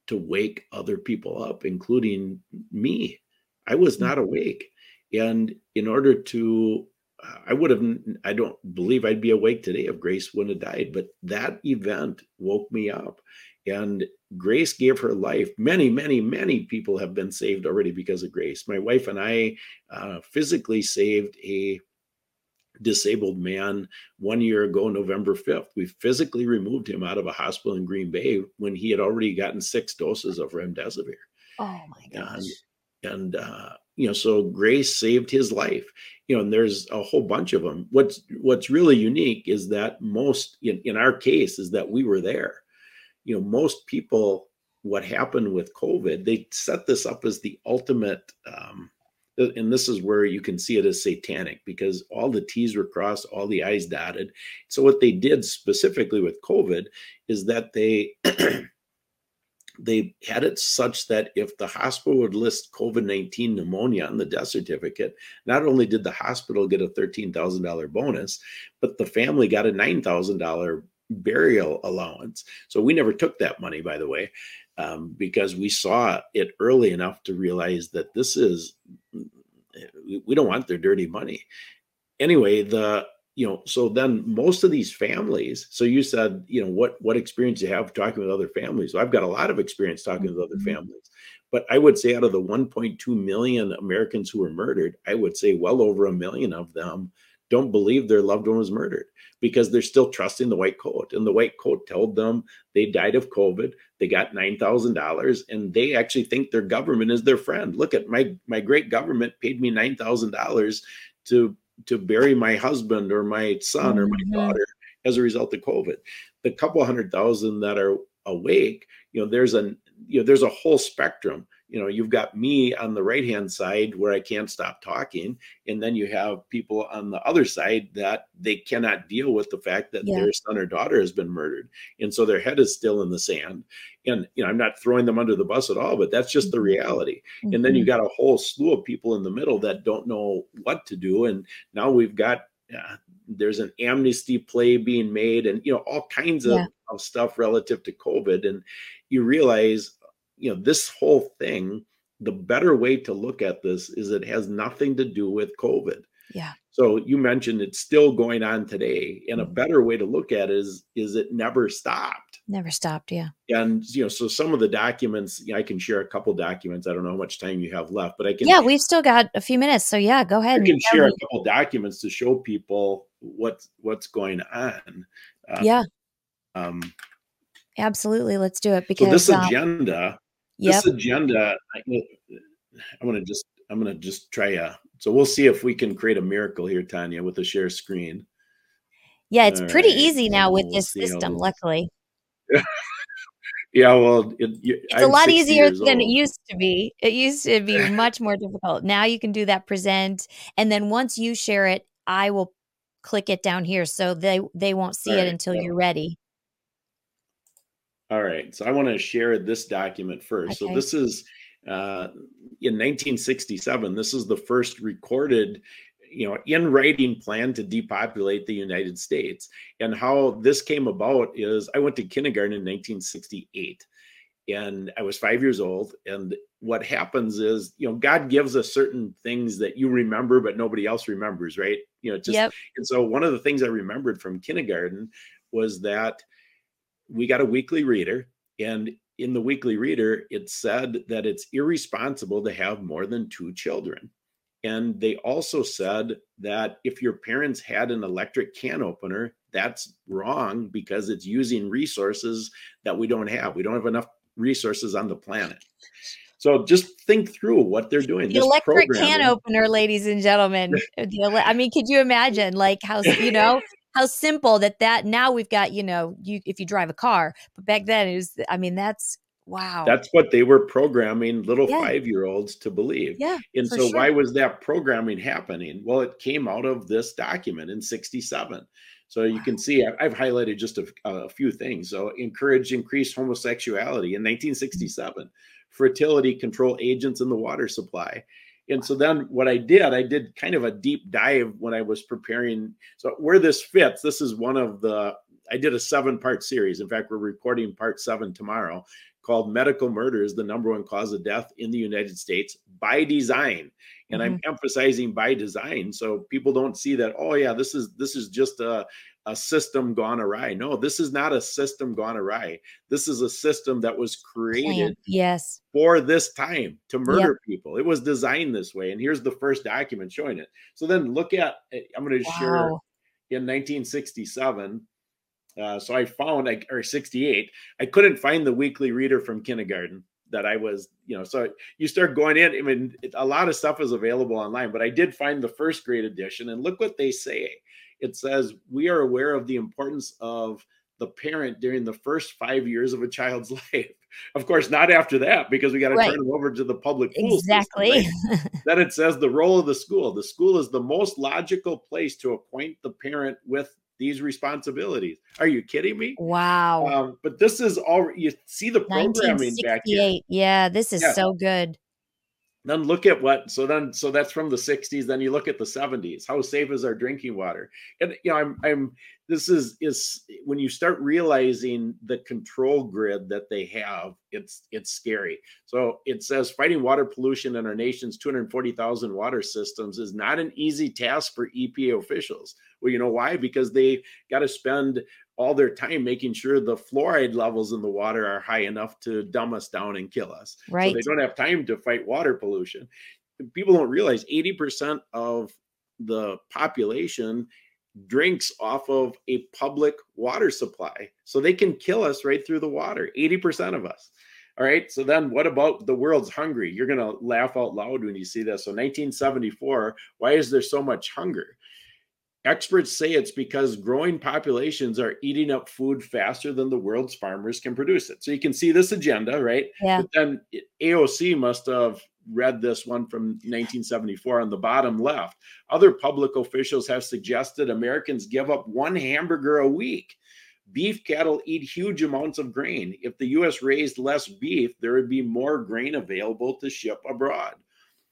to wake other people up, including me. I was not awake. And in order to I would have, I don't believe I'd be awake today if Grace wouldn't have died. But that event woke me up. And Grace gave her life. Many, many, many people have been saved already because of Grace. My wife and I uh, physically saved a disabled man one year ago, November 5th. We physically removed him out of a hospital in Green Bay when he had already gotten six doses of remdesivir. Oh my gosh. And, and uh, you know, so Grace saved his life. You know, and there's a whole bunch of them. What's what's really unique is that most in, in our case is that we were there. You know, most people, what happened with COVID, they set this up as the ultimate um, Uh, and this is where you can see it as satanic because all the T's were crossed, all the I's dotted. So what they did specifically with COVID is that they they had it such that if the hospital would list COVID-19 pneumonia on the death certificate, not only did the hospital get a $13,000 bonus, but the family got a $9,000 burial allowance. So we never took that money, by the way um, because we saw it early enough to realize that this is we don't want their dirty money anyway the you know so then most of these families so you said you know what what experience you have talking with other families so i've got a lot of experience talking with other mm-hmm. families but i would say out of the 1.2 million americans who were murdered i would say well over a million of them don't believe their loved one was murdered because they're still trusting the white coat. And the white coat told them they died of COVID. They got nine thousand dollars, and they actually think their government is their friend. Look at my my great government paid me nine thousand dollars to to bury my husband or my son mm-hmm. or my mm-hmm. daughter as a result of COVID. The couple hundred thousand that are awake, you know, there's a you know there's a whole spectrum you know you've got me on the right hand side where i can't stop talking and then you have people on the other side that they cannot deal with the fact that yeah. their son or daughter has been murdered and so their head is still in the sand and you know i'm not throwing them under the bus at all but that's just the mm-hmm. reality mm-hmm. and then you mm-hmm. got a whole slew of people in the middle that don't know what to do and now we've got uh, there's an amnesty play being made and you know all kinds of, yeah. of stuff relative to covid and you realize you know, this whole thing, the better way to look at this is it has nothing to do with COVID. Yeah. So you mentioned it's still going on today, and a mm-hmm. better way to look at it is is it never stopped. Never stopped, yeah. And you know, so some of the documents you know, I can share a couple documents. I don't know how much time you have left, but I can. Yeah, we've still got a few minutes, so yeah, go ahead. I can share me. a couple documents to show people what's what's going on. Uh, yeah. Um. Absolutely, let's do it because so this uh, agenda yep. this agenda I, i'm gonna just i'm gonna just try a so we'll see if we can create a miracle here Tania with a share screen yeah it's All pretty right. easy now with we'll this system luckily yeah well it, it's I'm a lot easier than old. it used to be it used to be much more difficult now you can do that present and then once you share it i will click it down here so they they won't see it until you're ready all right. So I want to share this document first. Okay. So this is uh, in 1967. This is the first recorded, you know, in writing plan to depopulate the United States. And how this came about is I went to kindergarten in 1968 and I was five years old. And what happens is, you know, God gives us certain things that you remember, but nobody else remembers, right? You know, just, yep. and so one of the things I remembered from kindergarten was that we got a weekly reader and in the weekly reader it said that it's irresponsible to have more than two children and they also said that if your parents had an electric can opener that's wrong because it's using resources that we don't have we don't have enough resources on the planet so just think through what they're doing. The electric can opener, ladies and gentlemen. I mean, could you imagine like how you know how simple that that now we've got you know you if you drive a car but back then it was i mean that's wow. That's what they were programming little yeah. five year olds to believe. Yeah and so sure. why was that programming happening? Well it came out of this document in 67 so you can see I've highlighted just a, a, few things. So encourage increased homosexuality in 1967, mm-hmm. fertility control agents in the water supply, and so then what I did, I did kind of a deep dive when I was preparing. So where this fits, this is one of the I did a seven part series. In fact, we're recording part seven tomorrow called Medical Murder is the number one cause of death in the United States by design. And mm-hmm. I'm emphasizing by design so people don't see that, oh yeah, this is this is just a, a system gone awry. No, this is not a system gone awry. This is a system that was created yes for this time to murder yep. people. It was designed this way. And here's the first document showing it. So then look at eh, I'm going to wow. share in 1967 uh, so I found, like, or 68, I couldn't find the weekly reader from kindergarten that I was, you know, so you start going in. I mean, it, a lot of stuff is available online, but I did find the first grade edition. And look what they say it says, We are aware of the importance of the parent during the first five years of a child's life. Of course, not after that, because we got to right. turn them over to the public Exactly. System, right? then it says the role of the school. The school is the most logical place to acquaint the parent with these responsibilities. Are you kidding me? Wow. Um, but this is all you see the programming back here. Yeah, this is yeah. so good. Then look at what so then so that's from the 60s. Then you look at the 70s. How safe is our drinking water? And you know, I'm I'm this is is when you start realizing the control grid that they have, it's it's scary. So it says fighting water pollution in our nation's 240,000 water systems is not an easy task for EPA officials. Well, you know why? Because they got to spend all their time making sure the fluoride levels in the water are high enough to dumb us down and kill us. Right. So they don't have time to fight water pollution. People don't realize 80% of the population drinks off of a public water supply. So they can kill us right through the water, 80% of us. All right. So then what about the world's hungry? You're going to laugh out loud when you see this. So 1974, why is there so much hunger? Experts say it's because growing populations are eating up food faster than the world's farmers can produce it. So you can see this agenda, right? Yeah. But then AOC must have read this one from 1974 on the bottom left. Other public officials have suggested Americans give up one hamburger a week. Beef cattle eat huge amounts of grain. If the US raised less beef, there would be more grain available to ship abroad.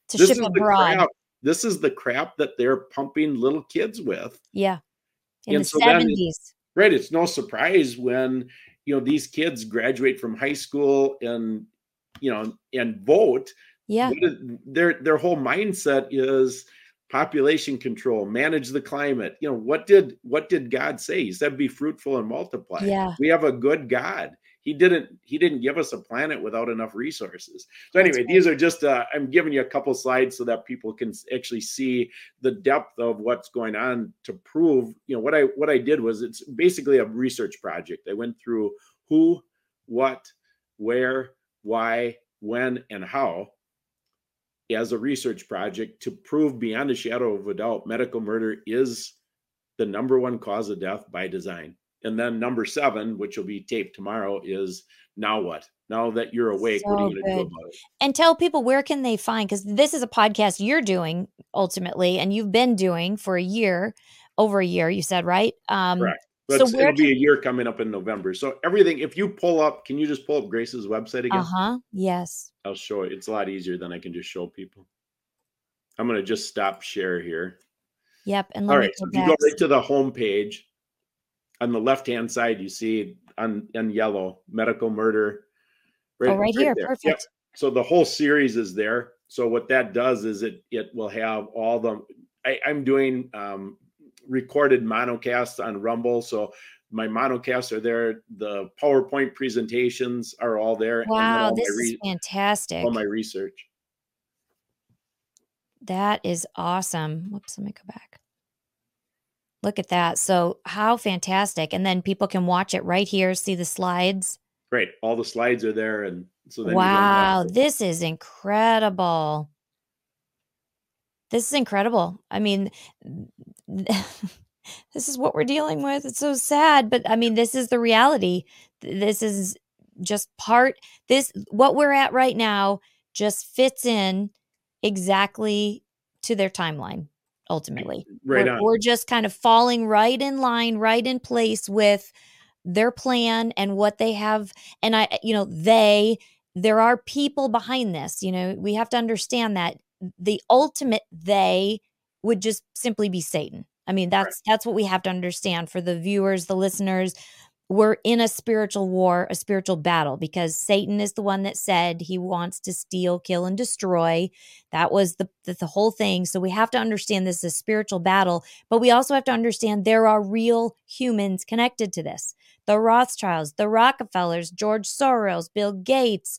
To this ship abroad this is the crap that they're pumping little kids with. Yeah. In and the so 70s. Then, right. It's no surprise when, you know, these kids graduate from high school and, you know, and vote. Yeah. Their their whole mindset is population control, manage the climate. You know, what did what did God say? He said be fruitful and multiply. Yeah. We have a good God he didn't he didn't give us a planet without enough resources. So anyway these are just uh, i'm giving you a couple slides so that people can actually see the depth of what's going on to prove you know what i what i did was it's basically a research project. I went through who what where why when and how as a research project to prove beyond a shadow of a doubt medical murder is the number one cause of death by design and then number seven, which will be taped tomorrow, is now what? Now that you're awake, so what are you going to do about it? And tell people where can they find because this is a podcast you're doing ultimately, and you've been doing for a year, over a year. You said right? Um, Correct. So it'll be a year coming up in November. So everything, if you pull up, can you just pull up Grace's website again? Uh huh. Yes. I'll show it. It's a lot easier than I can just show people. I'm going to just stop share here. Yep. And all right. So if you go right to the home page, on the left hand side, you see on in yellow medical murder. Right, oh, right, right here, there. perfect. Yep. So the whole series is there. So what that does is it it will have all the. I, am doing um, recorded monocasts on Rumble, so my monocasts are there. The PowerPoint presentations are all there. Wow, this re- is fantastic. All my research. That is awesome. Whoops, let me go back. Look at that. So, how fantastic. And then people can watch it right here, see the slides. Great. All the slides are there. And so then wow, this is incredible. This is incredible. I mean, this is what we're dealing with. It's so sad, but I mean, this is the reality. This is just part, this, what we're at right now just fits in exactly to their timeline ultimately. Right we're, we're, just kind of falling right in line, right in place with their plan and what they have. And I, you know, they, there are people behind this. You know, we have to understand that the ultimate they would just simply be Satan. I mean, that's right. that's what we have to understand for the viewers, the listeners. We're in a spiritual war, a spiritual battle because Satan is the one that said he wants to steal, kill and destroy. That was the, the, the whole thing. So we have to understand this is a spiritual battle, but we also have to understand there are real humans connected to this the Rothschilds, the Rockefellers, George Soros, Bill Gates,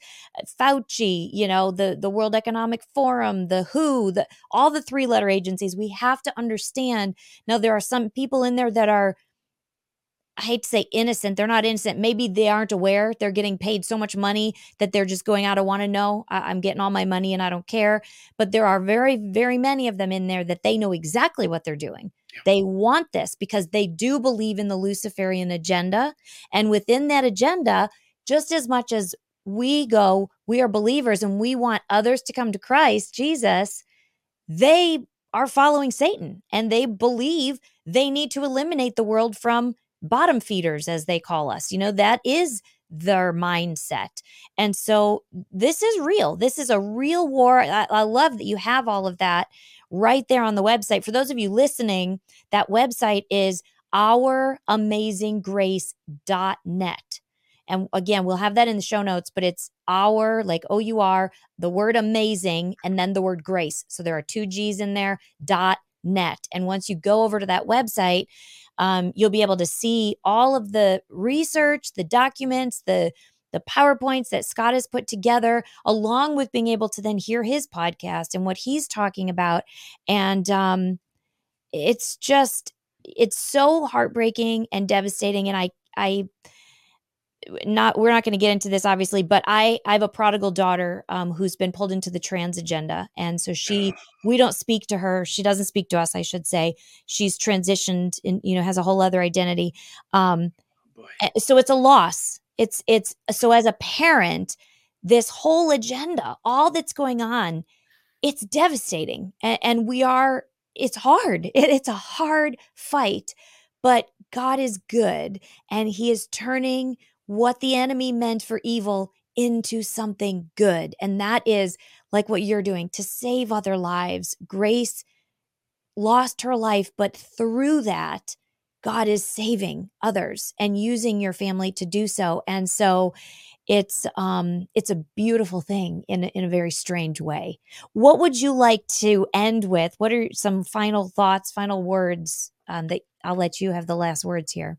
Fauci, you know, the, the World Economic Forum, the WHO, the, all the three letter agencies. We have to understand. Now, there are some people in there that are, I hate to say innocent. They're not innocent. Maybe they aren't aware. They're getting paid so much money that they're just going out. I want to know. I, I'm getting all my money and I don't care. But there are very, very many of them in there that they know exactly what they're doing. They want this because they do believe in the Luciferian agenda. And within that agenda, just as much as we go, we are believers and we want others to come to Christ, Jesus, they are following Satan and they believe they need to eliminate the world from bottom feeders, as they call us. You know, that is their mindset. And so this is real. This is a real war. I, I love that you have all of that right there on the website. For those of you listening, that website is ouramazinggrace.net. And again, we'll have that in the show notes, but it's our, like O U R, the word amazing, and then the word grace. So there are two G's in there, dot net. And once you go over to that website, um, you'll be able to see all of the research, the documents, the the PowerPoints that Scott has put together, along with being able to then hear his podcast and what he's talking about. And um, it's just, it's so heartbreaking and devastating. And I, I, not we're not going to get into this obviously but i i have a prodigal daughter um, who's been pulled into the trans agenda. And so she we don't speak to her. She doesn't speak to us i should say. She's transitioned and you know has a whole other identity. Um oh so it's a loss. It's it's so as a parent, this whole agenda, all that's going on, it's devastating. And, and we are, it's hard. It, it's a hard fight, but God is good and he is turning what the enemy meant for evil into something good. And that is like what you're doing to save other lives. Grace lost her life, but through that, God is saving others and using your family to do so. And so it's um it's a beautiful thing in in a very strange way. What would you like to end with? What are some final thoughts, final words um, that I'll let you have the last words here?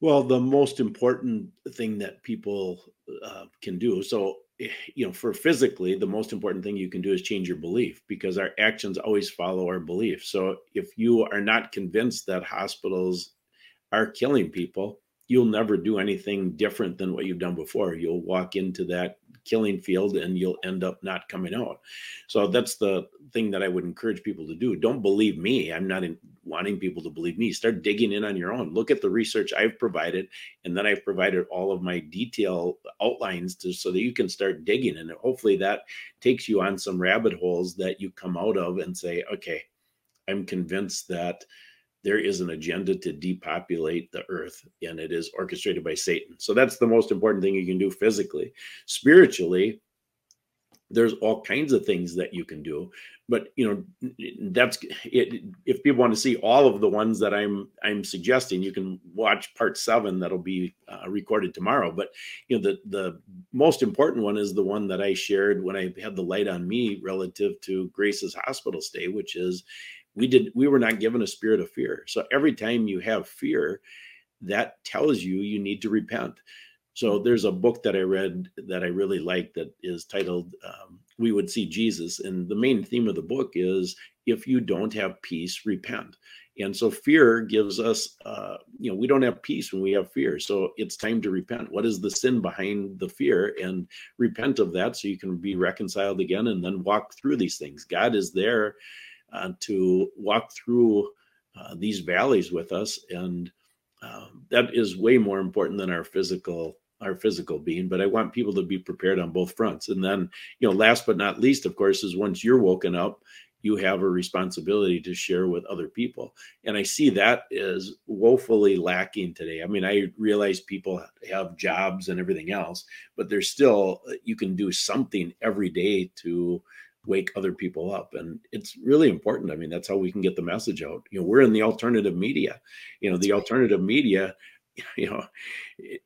Well, the most important thing that people uh, can do. So, eh, you know, for physically, the most important thing you can do is change your belief because our actions always follow our belief. So, if you are not convinced that hospitals are killing people, you'll never do anything different than what you've done before. You'll walk into that killing field and you'll end up not coming out. So that's the thing that I would encourage people to do. Don't believe me. I'm not wanting people to believe me. Start digging in on your own. Look at the research I've provided, and then I've provided all of my detail outlines to, so that you can start digging. And hopefully that takes you on some rabbit holes that you come out of and say, okay, I'm convinced that there is an agenda to depopulate the earth and it is orchestrated by Satan. So that's the most important thing you can do physically. Spiritually, there's all kinds of things that you can do but you know that's it if people want to see all of the ones that i'm i'm suggesting you can watch part seven that'll be uh, recorded tomorrow but you know the the most important one is the one that i shared when i had the light on me relative to grace's hospital stay which is we did we were not given a spirit of fear. So every time you have fear that tells you you need to repent. So there's a book that i read that i really like that is titled um, we would see jesus and the main theme of the book is if you don't have peace repent. And so fear gives us uh, you know we don't have peace when we have fear. So it's time to repent. What is the sin behind the fear? And repent of that so you can be reconciled again and then walk through these things. God is there uh, to walk through uh, these valleys with us. And uh, that is way more important than our physical our physical being but i want people to be prepared on both fronts. And then you know last but not least of course is once you're woken up you have a responsibility to share with other people. And i see that is woefully lacking today. I mean i realize people have jobs and everything else but there's still you can do something every day to wake other people up and it's really important i mean that's how we can get the message out you know we're in the alternative media you know the alternative media you know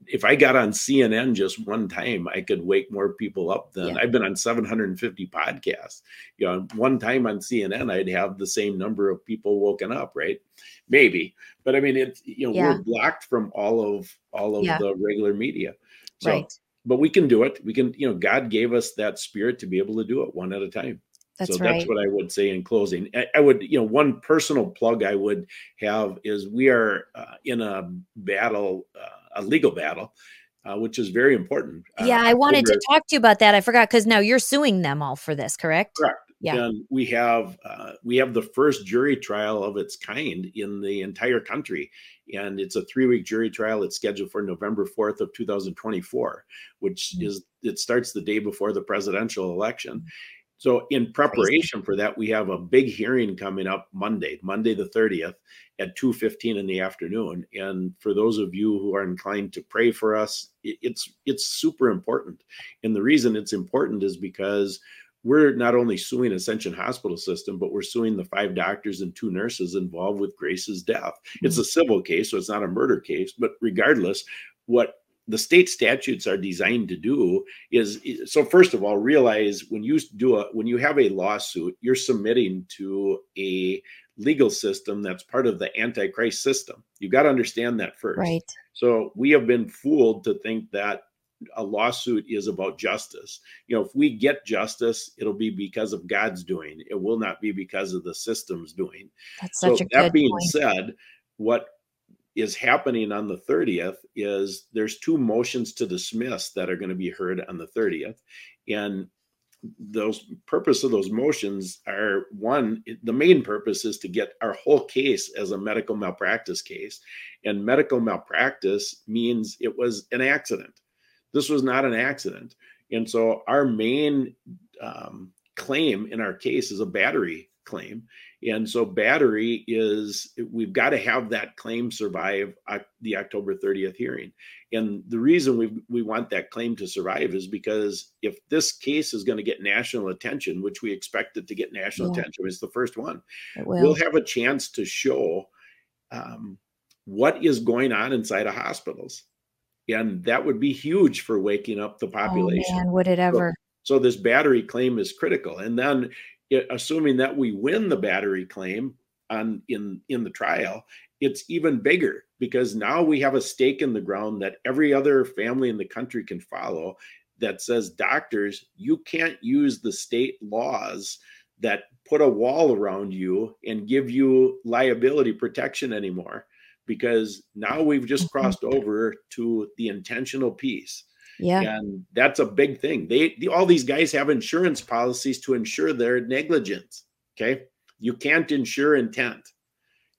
if i got on cnn just one time i could wake more people up than Yeah. i've been on 750 podcasts you know one time on cnn i'd have the same number of people woken up right maybe but i mean it's you know Yeah. we're blocked from all of all of Yeah. the regular media so Right. But we can do it we can you know god gave us that spirit to be able to do it one at a time That's so right. that's what I would say in closing. I, I would, you know, one personal plug I would have is we are uh, in a battle, uh, a legal battle, uh, which is very important. uh, yeah, I wanted to talk to you about that. I forgot because now you're suing them all for this, correct? Correct. Yeah. And we have uh, we have the first jury trial of its kind in the entire country, and it's a three week jury trial. It's scheduled for November fourth of two thousand twenty four, which Mm. is it starts the day before the presidential election. So in preparation for that, we have a big hearing coming up Monday, Monday the thirtieth, at two fifteen in the afternoon. And for those of you who are inclined to pray for us, it- it's it's super important. And the reason it's important is because we're not only suing Ascension Hospital System, but we're suing the five doctors and two nurses involved with Grace's death. It's a mm-hmm. civil case, so it's not a murder case. But regardless, what the state statutes are designed to do is so first of all realize when you do a when you have a lawsuit you're submitting to a legal system that's part of the antichrist system you've got to understand that first Right. so we have been fooled to think that a lawsuit is about justice. You know, if we get justice, it'll be because of God's doing. It will not be because of the system's doing. That's So such a that being point. said, what is happening on the 30th is there's two motions to dismiss that are going to be heard on the 30th. And those purpose of those motions are one the main purpose is to get our whole case as a medical malpractice case and medical malpractice means it was an accident this was not an accident. And so our main um, claim in our case is a battery claim. And so battery is we've got to have that claim survive the october 30th hearing. And the reason we we want that claim to survive is because if this case is going to get national attention which we expect it to get national Yeah. attention it's the first one we'll have a chance to show um, what is going on inside of hospitals and that would be huge for waking up the Oh population. man, would it ever? so this battery claim is critical. And then assuming that we win the battery claim on in in the trial it's even bigger because now we have a stake in the ground that every other family in the country can follow that says doctors you can't use the state laws that put a wall around you and give you liability protection anymore because now we've just Mhm. crossed over to the intentional piece Yeah. and that's a big thing they the, all these guys have insurance policies to ensure their negligence okay you can't insure intent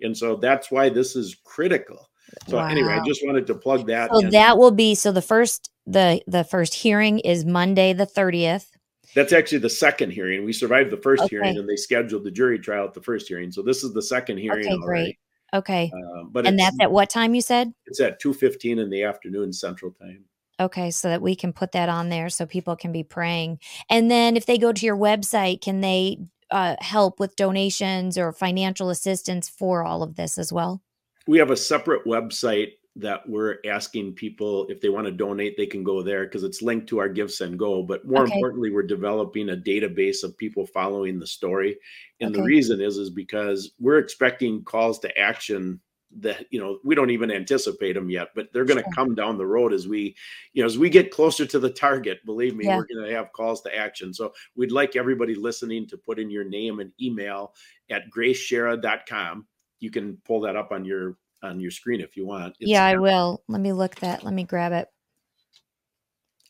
and so that's why this is critical so anyway i just wanted to plug that So in. that will be so the first the the first hearing is Monday the 30th. that's actually the second hearing we survived the first hearing and they scheduled the jury trial at the first hearing so this is the second hearing Okay, great. Okay. Uh, but and that's at what time you said? it's at 2.15 in the afternoon central time Okay, so that we can put that on there so people can be praying. And then if they go to your website, can they uh, help with donations or financial assistance for all of this as well? we have a separate website that we're asking people if they want to donate they can go there because it's linked to our give send go but more Okay. importantly we're developing a database of people following the story and the reason is is because we're expecting calls to action that you know we don't even anticipate them yet but they're going to Sure. come down the road as we you know as we get closer to the target believe me Yeah. we're going to have calls to action so we'd like everybody listening to put in your name and email at graceschara.com you can pull that up on your on your screen if you want It's- yeah, I will. Let me look that. Let me grab it.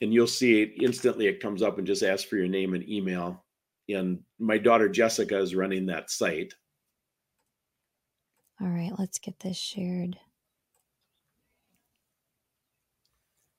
and you'll see it instantly it comes up and just asks for your name and email and my daughter jessica is running that site All right, let's get this shared.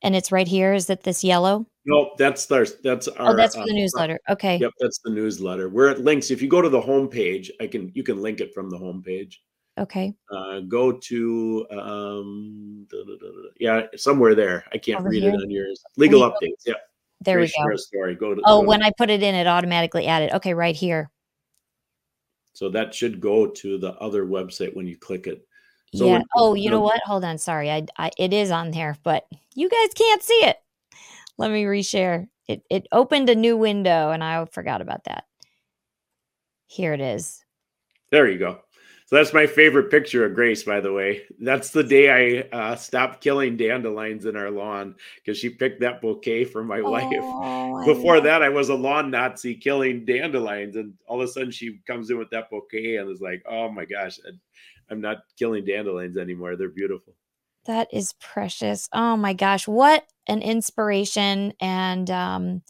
And it's right here. Is it this yellow? no that's our that's our oh, that's for uh, the newsletter. Okay. yep that's the newsletter we're at links if you go to the home page i can you can link it from the home page Okay. uh, go to um da, da, da, yeah somewhere there i can't Over read here? it on yours legal updates yeah There Grace we go. story. Go to. Oh, go to- when I put it in, it automatically added. Okay, right here. so that should go to the other website when you click it. So yeah. when- Oh, you know what? Hold on. Sorry. I, I it is on there, but you guys can't see it. Let me reshare. It it opened a new window and I forgot about that. Here it is. There you go. So that's my favorite picture of Grace, by the way. That's the day I uh, stopped killing dandelions in our lawn because she picked that bouquet for my wife. Oh, I Before that, I was a lawn Nazi killing dandelions, and all of a sudden she comes in with that bouquet and is like, "Oh my gosh, I'm not killing dandelions anymore. They're beautiful." That is precious. Oh my gosh, what an inspiration and um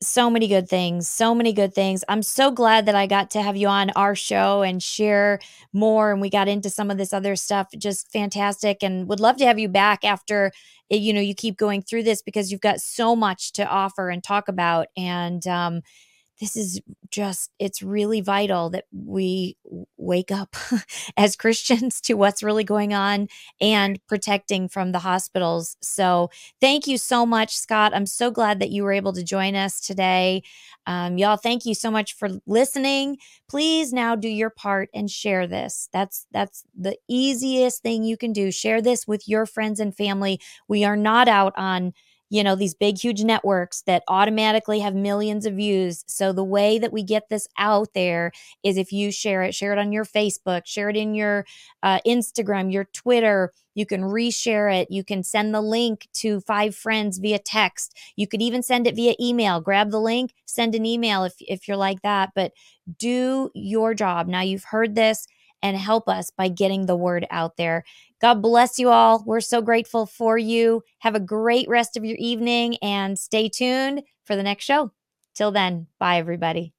so many good things. So many good things. I'm so glad that I got to have you on our show and share more and we got into some of this other stuff. Just fantastic and would love to have you back after eh, you know you keep going through this because you've got so much to offer and talk about and um this is just it's really vital that we wake up as Christians to what's really going on and protecting from the hospitals. So, thank you so much, Scott. I'm so glad that you were able to join us today. Um, y'all, thank you so much for listening. Please now do your part and share this. That's that's the easiest thing you can do. Share this with your friends and family. We are not out on you know these big huge networks that automatically have millions of views. So the way that we get this out there is if you share it share it on your facebook share it in your uh, instagram your twitter. You can reshare it. You can send the link to five friends via text. You could even send it via email. Grab the link send an email if, if you're like that. But do your job. Now you've heard this and help us by getting the word out there God bless you all. We're so grateful for you. Have a great rest of your evening and stay tuned for the next show. Till then, bye, everybody.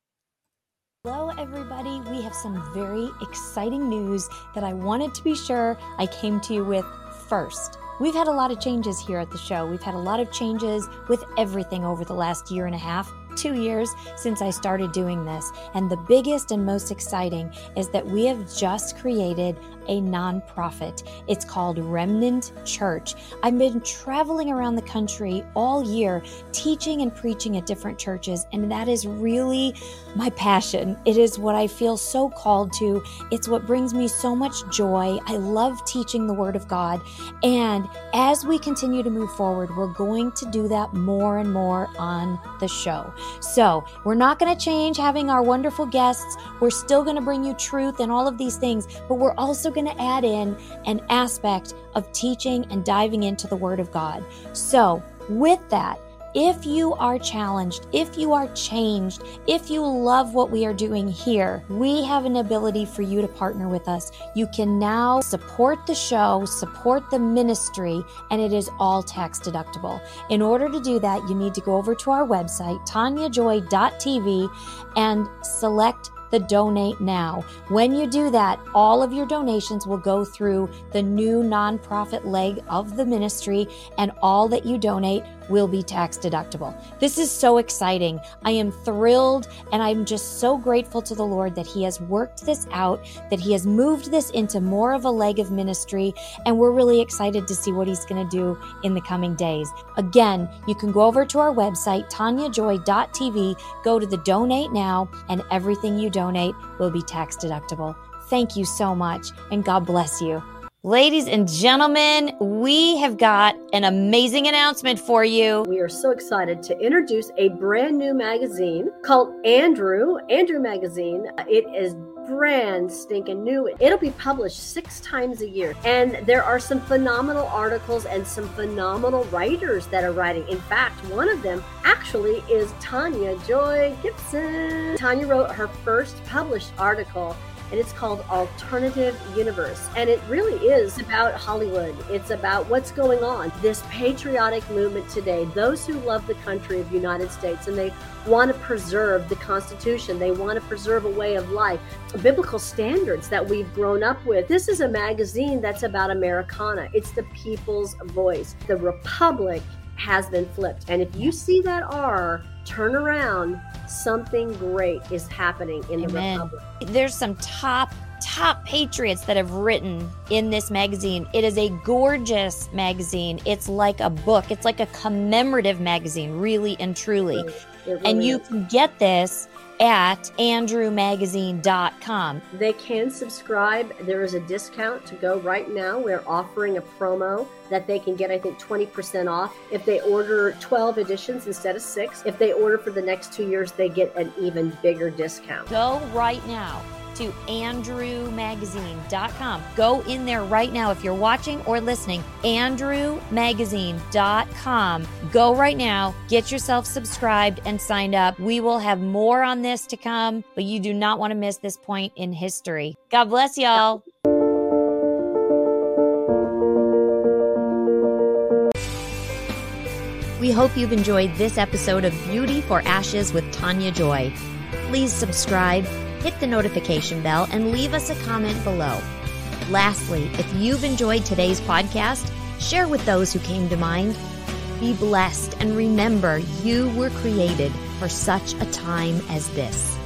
Hello, everybody. We have some very exciting news that I wanted to be sure I came to you with first. We've had a lot of changes here at the show. We've had a lot of changes with everything over the last year and a half, two years since I started doing this. And the biggest and most exciting is that we have just created a nonprofit. It's called Remnant Church. I've been traveling around the country all year teaching and preaching at different churches, and that is really my passion. It is what I feel so called to. It's what brings me so much joy. I love teaching the Word of God. And as we continue to move forward, we're going to do that more and more on the show. So we're not going to change having our wonderful guests. We're still going to bring you truth and all of these things, but we're also going to add in an aspect of teaching and diving into the Word of God. So, with that, if you are challenged, if you are changed, if you love what we are doing here, we have an ability for you to partner with us. You can now support the show, support the ministry, and it is all tax deductible. In order to do that, you need to go over to our website, taniajoy.tv, and select the donate now. When you do that, all of your donations will go through the new nonprofit leg of the ministry, and all that you donate will be tax deductible. This is so exciting. I am thrilled and I'm just so grateful to the Lord that He has worked this out, that He has moved this into more of a leg of ministry, and we're really excited to see what He's going to do in the coming days. Again, you can go over to our website, taniajoy.tv, go to the donate now, and everything you donate will be tax deductible. Thank you so much, and God bless you. Ladies and gentlemen, we have got an amazing announcement for you. We are so excited to introduce a brand new magazine called Andrew, Andrew Magazine. It is brand stinking new. It'll be published six times a year. And there are some phenomenal articles and some phenomenal writers that are writing. In fact, one of them actually is Tania Joy Gibson. Tania wrote her first published article and it's called Alternative Universe. And it really is about Hollywood. It's about what's going on. This patriotic movement today, those who love the country of United States and they want to preserve the Constitution, they want to preserve a way of life, biblical standards that we've grown up with. This is a magazine that's about Americana. It's the people's voice. The Republic has been flipped. And if you see that R, turn around, something great is happening in Amen. the Republic. There's some top top patriots that have written in this magazine. It is a gorgeous magazine. It's like a book, it's like a commemorative magazine, really and truly. Really and you is. can get this at andrewmagazine.com. They can subscribe. There is a discount to go right now. We're offering a promo that they can get, I think, 20% off. If they order 12 editions instead of six, if they order for the next two years, they get an even bigger discount. Go right now to andrewmagazine.com. Go in there right now if you're watching or listening. andrewmagazine.com. Go right now, get yourself subscribed and signed up. We will have more on this to come, but you do not want to miss this point in history. God bless y'all. We hope you've enjoyed this episode of Beauty for Ashes with Tania Joy. Please subscribe hit the notification bell, and leave us a comment below. Lastly, if you've enjoyed today's podcast, share with those who came to mind. Be blessed and remember you were created for such a time as this.